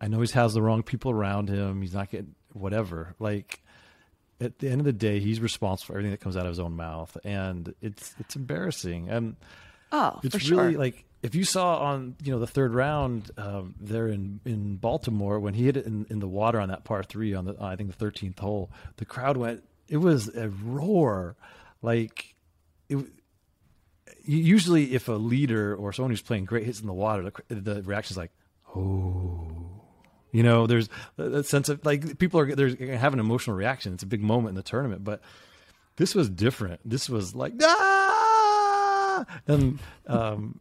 I know he has the wrong people around him. He's not getting whatever. Like at the end of the day, he's responsible for everything that comes out of his own mouth, and it's it's embarrassing. And oh, it's really sure. like if you saw on you know the third round um, there in in Baltimore when he hit it in, in the water on that par three on the I think the thirteenth hole, the crowd went. It was a roar, like it. Usually, if a leader or someone who's playing great hits in the water, the, the reaction is like, "Oh." You know, there's a sense of like people are there's have an emotional reaction. It's a big moment in the tournament, but this was different. This was like ah, and um,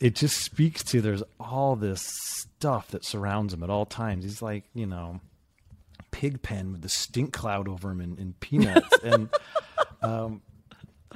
it just speaks to there's all this stuff that surrounds him at all times. He's like you know, Pigpen with the stink cloud over him in, in Peanuts, <laughs> and um,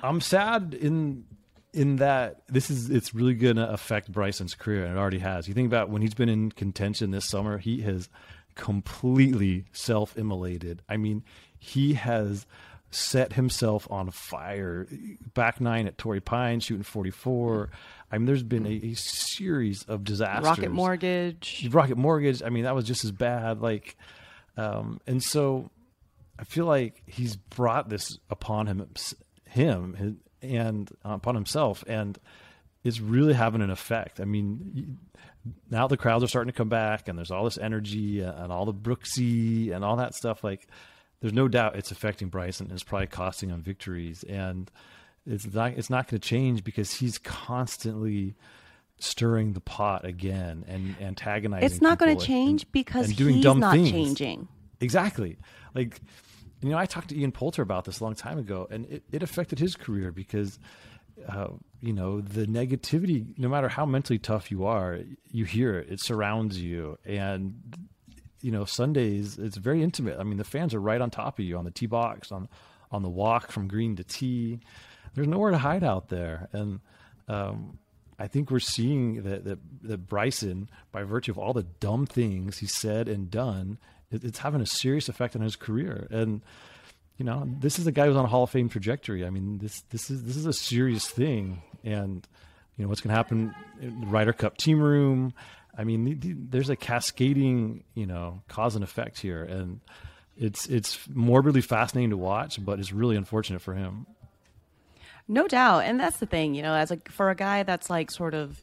I'm sad in in that this is it's really going to affect Bryson's career, and it already has. You think about when he's been in contention this summer, he has completely self-immolated. I mean, he has set himself on fire. Back nine at Torrey Pines, shooting 44. I mean, there's been a, a, series of disasters. Rocket Mortgage. Rocket Mortgage. I mean, that was just as bad. Like, um, and so I feel like he's brought this upon him, him, and upon himself, and it's really having an effect. I mean, now the crowds are starting to come back, and there's all this energy and all the Brooksy and all that stuff. Like, there's no doubt it's affecting Bryson. And it's probably costing on victories, and it's not it's not going to change because he's constantly stirring the pot again and antagonizing. It's not going to change and, because and doing he's dumb not things. changing. Exactly. Like you know, I talked to Ian Poulter about this a long time ago, and it, it affected his career because, uh, you know, the negativity, no matter how mentally tough you are, you hear it, it surrounds you. And, you know, Sundays, it's very intimate. I mean, the fans are right on top of you on the tee box, on, on the walk from green to tee. There's nowhere to hide out there. And, um, I think we're seeing that, that, that Bryson, by virtue of all the dumb things he said and done, it's having a serious effect on his career. And you know, this is a guy who's on a Hall of Fame trajectory. I mean, this this is this is a serious thing, and you know what's going to happen in the Ryder Cup team room. I mean, there's a cascading, you know, cause and effect here, and it's it's morbidly fascinating to watch, but it's really unfortunate for him. No doubt, and that's the thing, you know, as like for a guy that's like sort of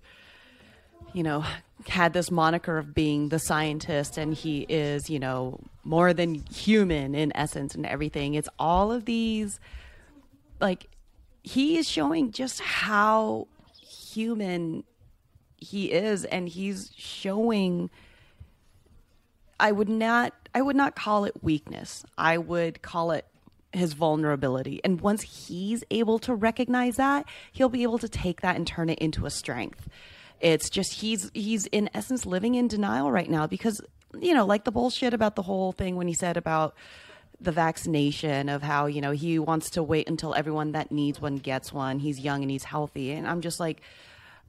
you know, had this moniker of being the scientist and he is, you know, more than human in essence and everything. It's all of these like he is showing just how human he is and he's showing I would not I would not call it weakness. I would call it his vulnerability. And once he's able to recognize that, he'll be able to take that and turn it into a strength It's just he's he's in essence living in denial right now because you know, like the bullshit about the whole thing when he said about the vaccination of how, you know, he wants to wait until everyone that needs one gets one. He's young and he's healthy. And I'm just like,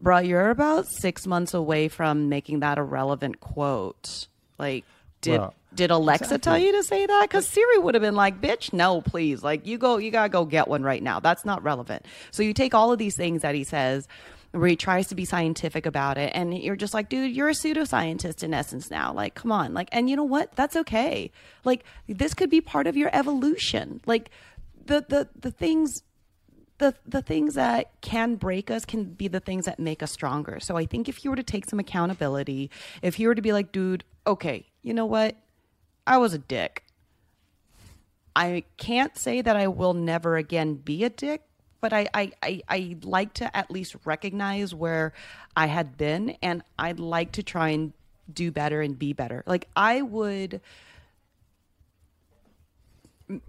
bro, you're about six months away from making that a relevant quote. Like, did Well, did Alexa exactly. tell you to say that? Because Siri would have been like, "Bitch, no, please. Like, you go, you gotta go get one right now. That's not relevant." So you take all of these things that he says, where he tries to be scientific about it, and you're just like, "Dude, you're a pseudoscientist in essence now. Like, come on. Like, and you know what? That's okay. Like, this could be part of your evolution. Like, the the the things." The the things that can break us can be the things that make us stronger. So I think if you were to take some accountability, if you were to be like, dude, okay, you know what? I was a dick. I can't say that I will never again be a dick, but I, I, I, I like to at least recognize where I had been and I'd like to try and do better and be better. Like I would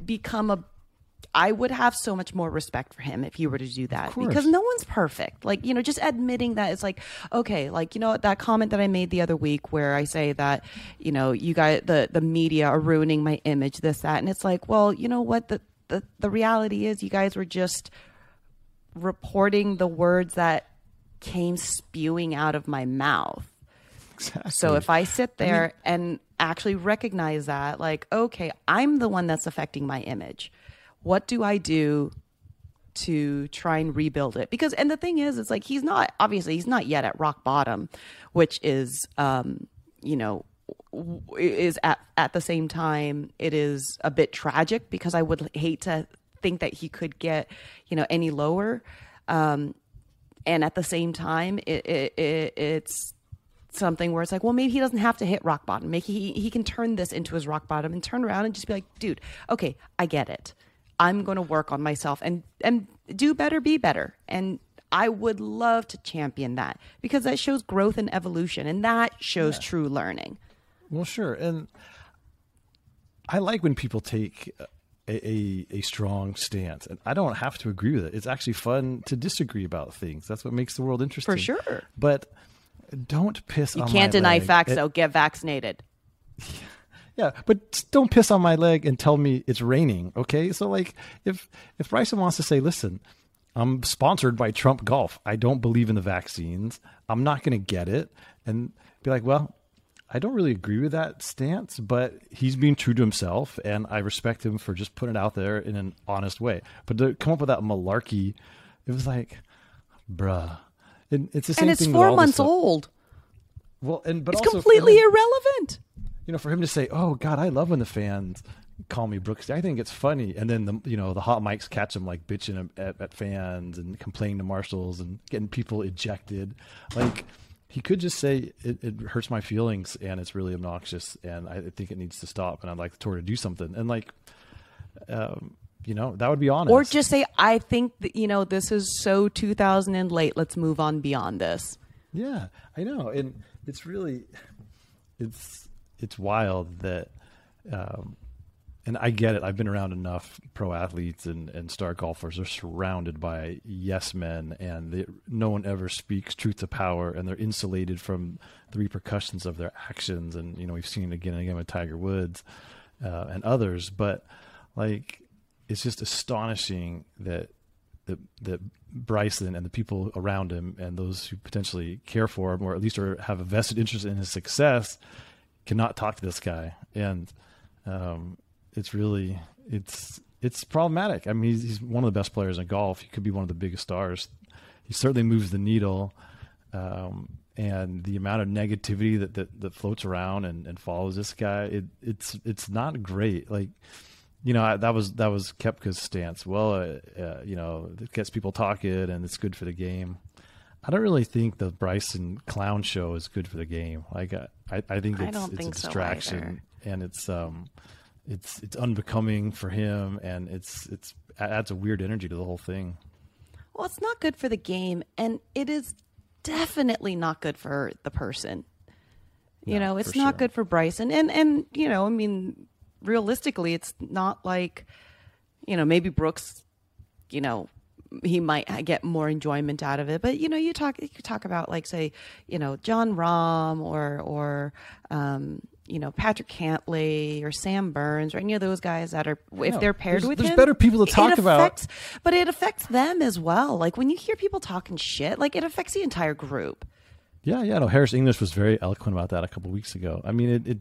become a I would have so much more respect for him if he were to do that because no one's perfect. Like, you know, just admitting that it's like, okay, like, you know, that comment that I made the other week where I say that, you know, you guys, the, the media are ruining my image, this, that. And it's like, well, you know what? The, the, the reality is you guys were just reporting the words that came spewing out of my mouth. Exactly. So if I sit there and actually recognize that, like, okay, I'm the one that's affecting my image. What do I do to try and rebuild it? Because, and the thing is, it's like he's not obviously he's not yet at rock bottom, which is, um, you know, is at at the same time it is a bit tragic because I would hate to think that he could get, you know, any lower. Um, and at the same time, it, it, it it's something where it's like, well, maybe he doesn't have to hit rock bottom. Maybe he, he can turn this into his rock bottom and turn around and just be like, dude, okay, I get it. I'm going to work on myself and and do better, be better. And I would love to champion that because that shows growth and evolution, and that shows true learning. Well, sure, and I like when people take a, a a strong stance, and I don't have to agree with it. It's actually fun to disagree about things. That's what makes the world interesting, For sure. But don't piss. You can't deny leg. facts, It- though. Get vaccinated. Yeah, <laughs> but don't piss on my leg and tell me it's raining. Okay, so like if if Bryson wants to say, listen, I'm sponsored by Trump Golf. I don't believe in the vaccines. I'm not going to get it, and be like, well, I don't really agree with that stance, but he's being true to himself, and I respect him for just putting it out there in an honest way. But to come up with that malarkey, it was like, bruh. And it's the same And it's thing four months old. Well, and but It's also, completely and irrelevant. You know, for him to say, "Oh God, I love when the fans call me Brooks," I think it's funny. And then the you know the hot mics catch him like bitching at, at fans and complaining to marshals and getting people ejected. Like he could just say, it, "It hurts my feelings and it's really obnoxious and I think it needs to stop and I'd like the tour to do something." And like, um, you know, that would be honest. Or just say, I think that, you know, this is so 2000 and late. Let's move on beyond this. Yeah, I know, and it's really, it's it's wild that, um, and I get it. I've been around enough pro athletes and and star golfers. They're surrounded by yes men, and they, no one ever speaks truth to power, and they're insulated from the repercussions of their actions. And you know, we've seen it again and again with Tiger Woods uh, and others, but like, it's just astonishing that that that Bryson and the people around him and those who potentially care for him or at least are, have a vested interest in his success cannot talk to this guy and um, it's really it's it's problematic. I mean, he's, he's one of the best players in golf. He could be one of the biggest stars. He certainly moves the needle, um, and the amount of negativity that that, that floats around and, and follows this guy, it, it's it's not great. Like you know, I, that was that was Koepka's stance. Well, uh, uh, you know, it gets people talking and it's good for the game. I don't really think the Bryson clown show is good for the game. Like, I, I, I think I it's, don't it's think a so distraction and it's um, it's it's unbecoming for him and it's it's adds a weird energy to the whole thing. Well, it's not good for the game, and it is definitely not good for the person. You No, know, it's not sure. good for Bryson, and and you know, I mean, realistically, it's not like, you know, maybe Brooks, you know, he might get more enjoyment out of it. But you know, you talk you talk about like say, you know, Jon Rahm or or um, you know Patrick Cantlay or Sam Burns or any of those guys that are if they're paired there's- with there's him, better people to talk about. But it affects them as well. Like when you hear people talking shit, like it affects the entire group. Yeah, yeah. No, Harris English was very eloquent about that a couple weeks ago. I mean, it, it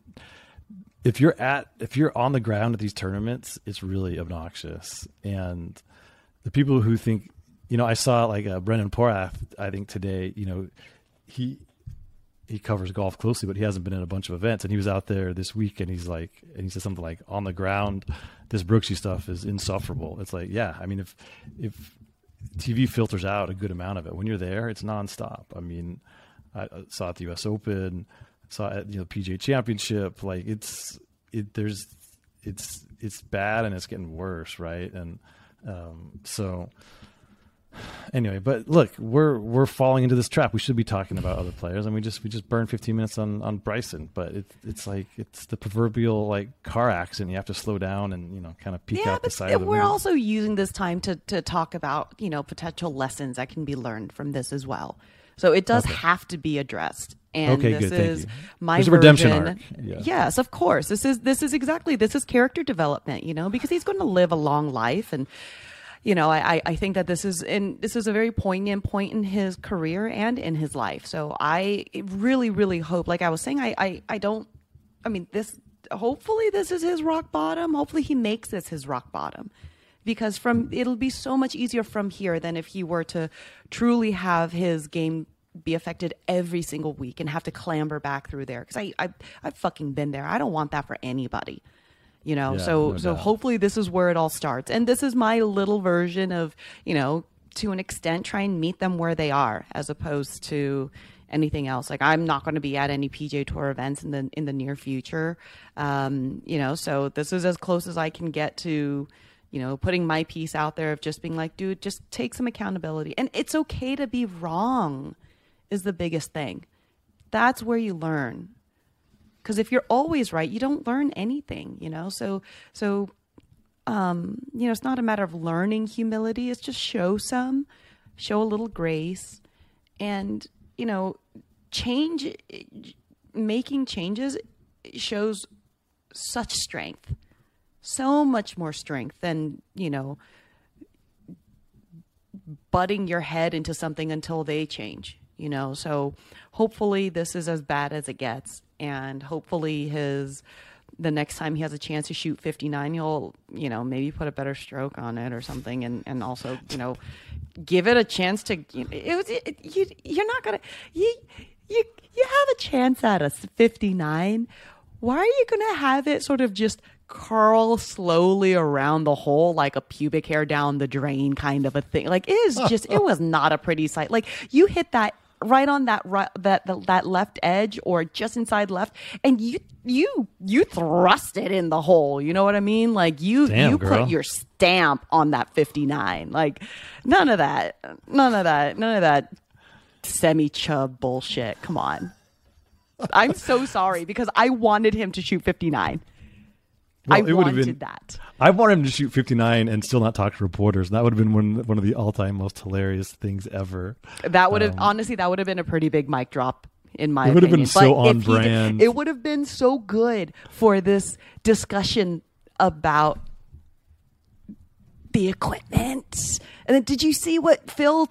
if you're at if you're on the ground at these tournaments, it's really obnoxious. And the people who think, you know, I saw like uh, Brendan Porath. I think today, you know, he he covers golf closely, but he hasn't been in a bunch of events. And he was out there this week, and he's like, and he said something like, "On the ground, this Brooksy stuff is insufferable." It's like, yeah, I mean, if if TV filters out a good amount of it, when you're there, it's nonstop. I mean, I saw at the U.S. Open, saw at you know PGA Championship. Like it's it there's it's it's bad and it's getting worse, right? And um, so anyway, but look, we're we're falling into this trap. We should be talking about other players, and we just we just burned 15 minutes on on Bryson. But it's it's like it's the proverbial like car accident. You have to slow down and you know kind of peek yeah, out the side of the we're window. also using this time to to talk about you know potential lessons that can be learned from this as well. So it does Okay. have to be addressed. And Okay, this good, is my There's redemption arc, yeah. Yes, of course. This is this is exactly this is character development, you know, because he's going to live a long life and you know, I, I- I think that this is in this is a very poignant point in his career and in his life. So I really, really hope, like I was saying, I, I, I don't I mean this hopefully this is his rock bottom. Hopefully he makes this his rock bottom. Because from it'll be so much easier from here than if he were to truly have his game be affected every single week and have to clamber back through there. Because I, I I've fucking been there. I don't want that for anybody. You know, Yeah, so no so doubt. hopefully this is where it all starts. And this is my little version of, you know, to an extent try and meet them where they are as opposed to anything else. Like I'm not going to be at any PGA Tour events in the in the near future. Um, you know, so this is as close as I can get to you know, putting my piece out there of just being like, dude, just take some accountability. And it's okay to be wrong, is the biggest thing. That's where you learn. Because if you're always right you don't learn anything you know? So so um you know it's not a matter of learning humility it's just show some show a little grace. And you know change making changes shows such strength so much more strength than you know butting your head into something until they change you know? So hopefully this is as bad as it gets and hopefully his the next time he has a chance to shoot 59 he'll you know maybe put a better stroke on it or something and and also you know give it a chance to you know, it, was- it, you you're not gonna you you you have a chance at a 59 why are you gonna have it sort of just curl slowly around the hole like a pubic hair down the drain kind of a thing? Like it is <laughs> just it was not a pretty sight. Like you hit that right on that right, that that that left edge or just inside left and you you you thrust it in the hole you know what i mean? Like you Damn, you girl. put your stamp on that 59 like none of that none of that none of that semi chub bullshit. Come on. I'm so sorry because i wanted him to shoot 59 Well, i it wanted been- that I wanted him to shoot 59 and still not talk to reporters. And that would have been one, one of the all time most hilarious things ever. That would have honestly, that would have been a pretty big mic drop in my Um, It would have been opinion. so But if on he did- brand. it would have been so good for this discussion about the equipment. And then, did you see what Phil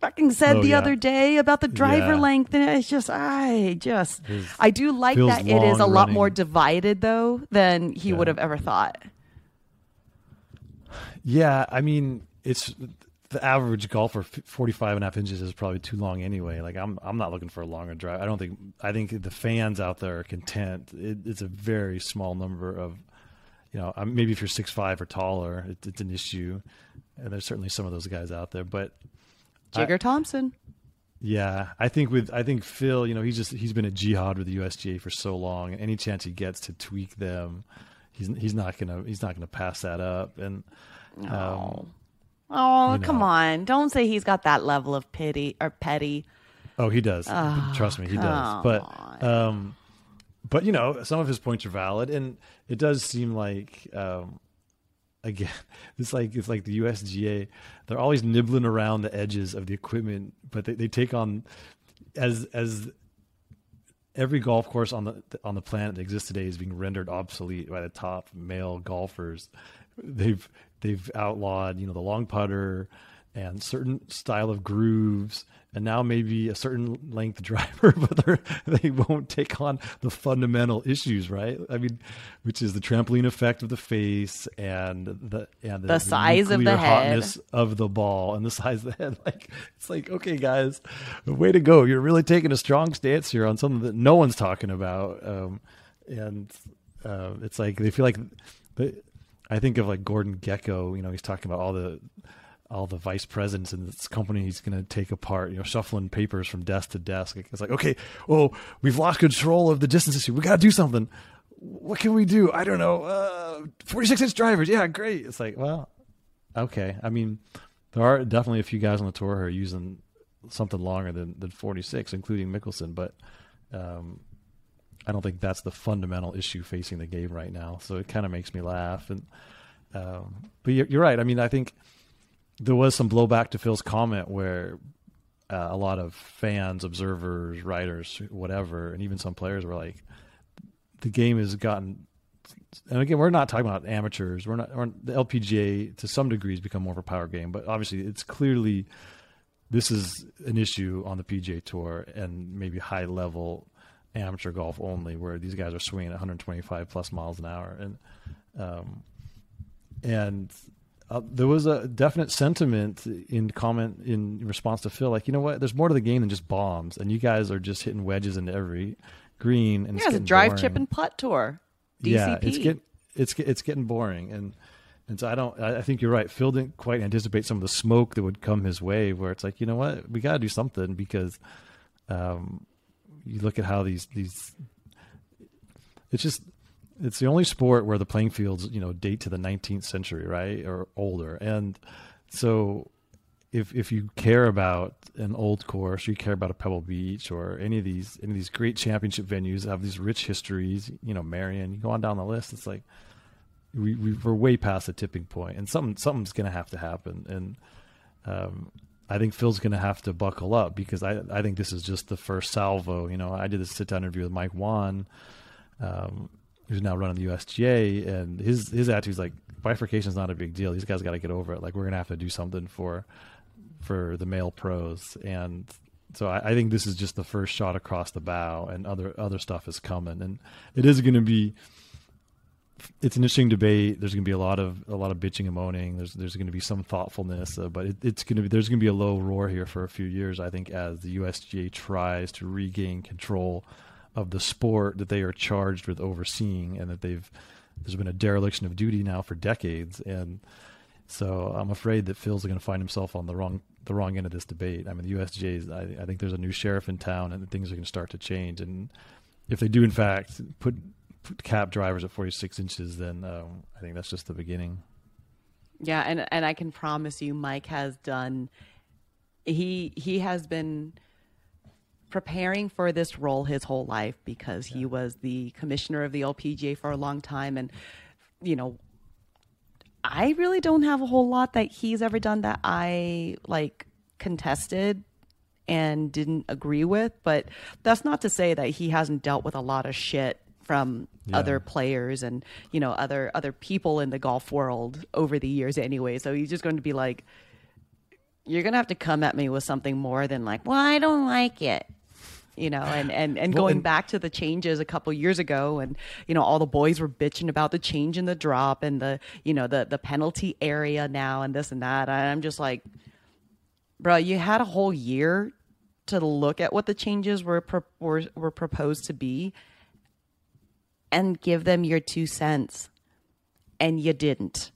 fucking said Oh, the yeah. other day about the driver Yeah. length? And it's just, I just, His- I do like that it is a lot more divided though than he Yeah. would have ever thought. Yeah, I mean, it's the average golfer, f- 45 and a half inches is probably too long anyway. Like, I'm I'm not looking for a longer drive. I don't think, I think the fans out there are content. It, it's a very small number of, you know, um, maybe if you're six five or taller, it, it's an issue. And there's certainly some of those guys out there. But Jigger Thompson. Yeah, I think with I think Phil, you know, he's just he's been a jihad with the USGA for so long, and any chance he gets to tweak them, he's he's not gonna he's not gonna pass that up. And um, Oh, you come on. Don't say he's got that level of pity or petty. oh, he does. Trust me, he does. But um, but you know, some of his points are valid, and it does seem like um, again, <laughs> it's like it's like the USGA. They're always nibbling around the edges of the equipment, but they, they take on as as every golf course on the on the planet that exists today is being rendered obsolete by the top male golfers. They've they've outlawed you know the long putter and certain style of grooves and now maybe a certain length <laughs> driver, but they won't take on the fundamental issues, right? I mean, which is the trampoline effect of the face and the and the, the size of the hotness head. of the ball and the size of the head. <laughs> Like it's like, okay, guys, way to go! You're really taking a strong stance here on something that no one's talking about, um, and uh, it's like they feel like. They, I think of like Gordon Gekko, You know, he's talking about all the all the vice presidents in this company he's going to take apart, you know, shuffling papers from desk to desk. It's like, okay, oh, we've lost control of the distance issue. We got to do something. What can we do? I don't know. Uh, 46 inch drivers. Yeah, great. It's like, well, okay. I mean, there are definitely a few guys on the tour who are using something longer than, than 46, including Mickelson, but um, I don't think that's the fundamental issue facing the game right now. So it kind of makes me laugh. And um, but you're, you're right. I mean, I think – there was some blowback to Phil's comment where uh, a lot of fans, observers, writers, whatever, and even some players were like, the game has gotten. And again, we're not talking about amateurs. We're not. We're, the LPGA to some degree has become more of a power game, but obviously it's clearly this is an issue on the PGA Tour and maybe high level amateur golf only, where these guys are swinging 125 plus miles an hour, and um, and uh, there was a definite sentiment in comment in response to Phil, like you know what, there's more to the game than just bombs, and you guys are just hitting wedges into every green, and yeah, it's, a drive, boring. chip, and putt tour. DCP. Yeah, it's getting it's it's getting boring, and and so I don't. I think you're right. Phil didn't quite anticipate some of the smoke that would come his way, where it's like you know what, we got to do something because, um, you look at how these these. It's just it's the only sport where the playing fields, you know, date to the 19th century, right, or older. And so, if if you care about an old course, you care about a Pebble Beach or any of these any of these great championship venues that have these rich histories, you know, Merion. you go on down the list. It's like we, we are way past the tipping point, and something something's going to have to happen. And um, I think Phil's going to have to buckle up because I I think this is just the first salvo. You know, I did a sit down interview with Mike Whan. Um, who's now running the USGA, and his his attitude's like bifurcation is not a big deal. These guys got to get over it. Like we're gonna have to do something for for the male pros, and so I, I, think this is just the first shot across the bow, and other other stuff is coming, and it is to be. It's an interesting debate. There's going to be a lot of a lot of bitching and moaning. There's there's going to be some thoughtfulness, uh, but it, it's going to be there's going to be a low roar here for a few years. I think as the USGA tries to regain control of the sport that they are charged with overseeing, and that they've there's been a dereliction of duty now for decades, and so I'm afraid that Phil's going to find himself on the wrong the wrong end of this debate. I mean, the USGA is, I, I think there's a new sheriff in town, and things are going to start to change. And if they do, in fact, put, put cap drivers at 46 inches, then um, I think that's just the beginning. Yeah, and and I can promise you, Mike has done. He he has been preparing for this role his whole life because yeah. he was the commissioner of the LPGA for a long time. And, you know, I really don't have a whole lot that he's ever done that I like contested and didn't agree with. But that's not to say that he hasn't dealt with a lot of shit from yeah. other players and you know other other people in the golf world over the years anyway so he's just going to be like you're going to have to come at me with something more than like well i don't like it you know, and, and, and well, going and, back to the changes a couple years ago and, you know, all the boys were bitching about the change in the drop and the, you know, the, the penalty area now and this and that. And I'm just like, bro, you had a whole year to look at what the changes were, pro- were, were proposed to be and give them your two cents. And you didn't.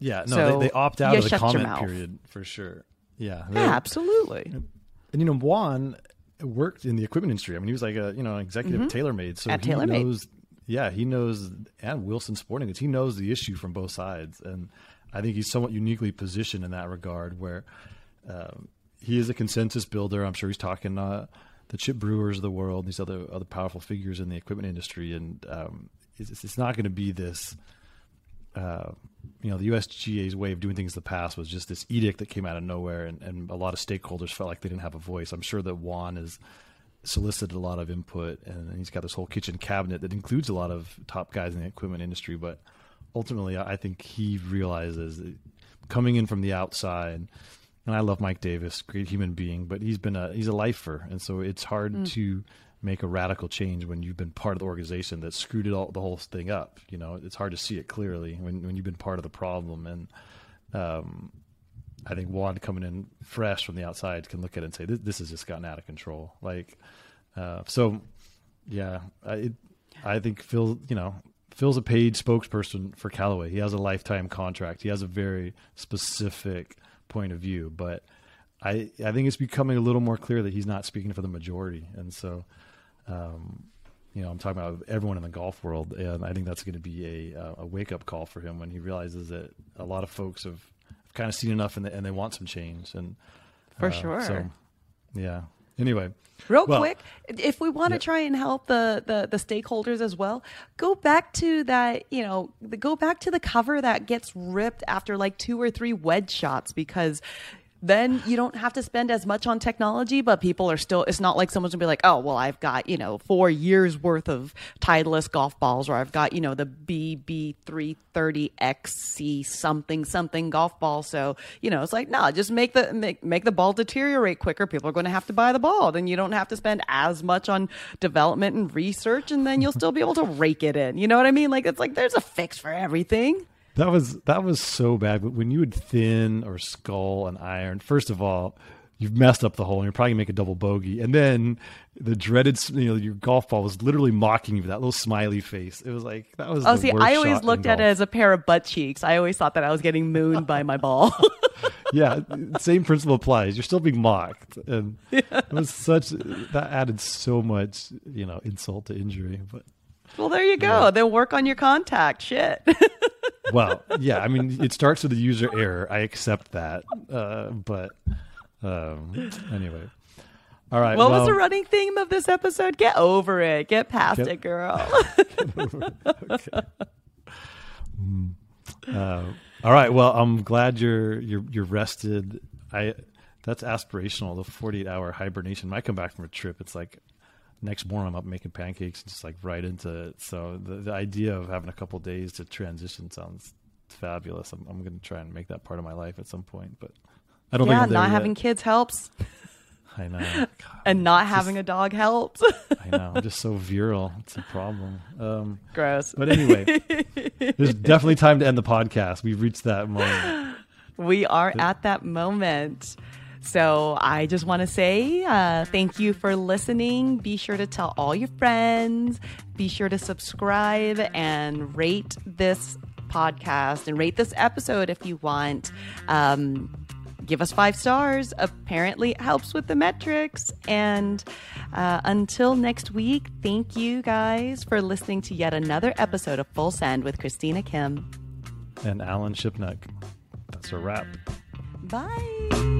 Yeah, no, so they, they opt out of the comment period for sure. Yeah, yeah, absolutely. And you know, Whan worked in the equipment industry. I mean, he was like a you know an executive mm-hmm. TaylorMade, so At he TaylorMade. knows. Yeah, he knows, and Wilson Sporting Goods, he knows the issue from both sides, and I think he's somewhat uniquely positioned in that regard, where um, he is a consensus builder. I'm sure he's talking uh, the Chip Brewers of the world, these other other powerful figures in the equipment industry, and um, it's, it's not going to be this uh, you know, the USGA's way of doing things in the past was just this edict that came out of nowhere, and, and a lot of stakeholders felt like they didn't have a voice. I'm sure that Whan has solicited a lot of input, and he's got this whole kitchen cabinet that includes a lot of top guys in the equipment industry. But ultimately, I think he realizes coming in from the outside. And I love Mike Davis, great human being, but he's been a he's a lifer, and so it's hard mm. to make a radical change when you've been part of the organization that screwed it all the whole thing up. You know, it's hard to see it clearly when when you've been part of the problem. And um, I think Whan coming in fresh from the outside can look at it and say this, this has just gotten out of control. Like, uh, so yeah, I, I think Phil, you know, Phil's a paid spokesperson for Callaway. He has a lifetime contract. He has a very specific point of view, but I I think it's becoming a little more clear that he's not speaking for the majority, and so um, you know, I'm talking about everyone in the golf world, and I think that's going to be a a wake up call for him when he realizes that a lot of folks have, have kind of seen enough and they, and they want some change. And for uh, sure, so yeah. Anyway, real well, quick, if we want to yeah. try and help the, the the stakeholders as well, go back to that. You know, go back to the cover that gets ripped after like two or three wedge shots because then you don't have to spend as much on technology, but people are still, it's not like someone's gonna be like, oh, well, I've got, you know, four years worth of Titleist golf balls, or I've got, you know, the BB330XC something, something golf ball. So, you know, it's like, no, just make the, make, make the ball deteriorate quicker. People are to have to buy the ball. Then you don't have to spend as much on development and research, and then you'll still be able to rake it in. You know what I mean? Like, it's like there's a fix for everything. That was that was so bad. But when you would thin or skull an iron, first of all, you've messed up the hole and you're probably gonna make a double bogey. And then the dreaded, you know, your golf ball was literally mocking you with that little smiley face. It was like that was. Oh, see, I always looked at it as a pair of butt cheeks. I always thought that I was getting mooned by my ball. <laughs> yeah, same principle applies. You're still being mocked, and <laughs> yeah. it was such that added so much, you know, insult to injury. But well, there you go. Yeah. Then work on your contact. Shit <laughs> well, yeah, I mean, it starts with a user error. I accept that, uh, but um, anyway. All right. What well, was the running theme of this episode? Get over it. Get past get, it, girl. <laughs> okay. Mm. Uh, all right. Well, I'm glad you're you're you're rested. I that's aspirational. The 48 hour hibernation. When I come back from a trip, it's like next morning I'm up making pancakes and just like right into it. So the, the idea of having a couple days to transition sounds fabulous. I'm, I'm going to try and make that part of my life at some point, but I don't yeah, think not having kids helps. <laughs> I know. God, <laughs> and not having just, a dog helps. I know. I'm just so virile. It's a problem. Um, <laughs> Gross. But anyway, there's definitely time to end the podcast. We've reached that moment. We are at that moment. So I just want to say uh, thank you for listening. Be sure to tell all your friends. Be sure to subscribe and rate this podcast and rate this episode if you want. Um, give us five stars. Apparently, it helps with the metrics. And uh, until next week, thank you guys for listening to yet another episode of Full Send with Christina Kim and Alan Shipnuck. That's a wrap. Bye.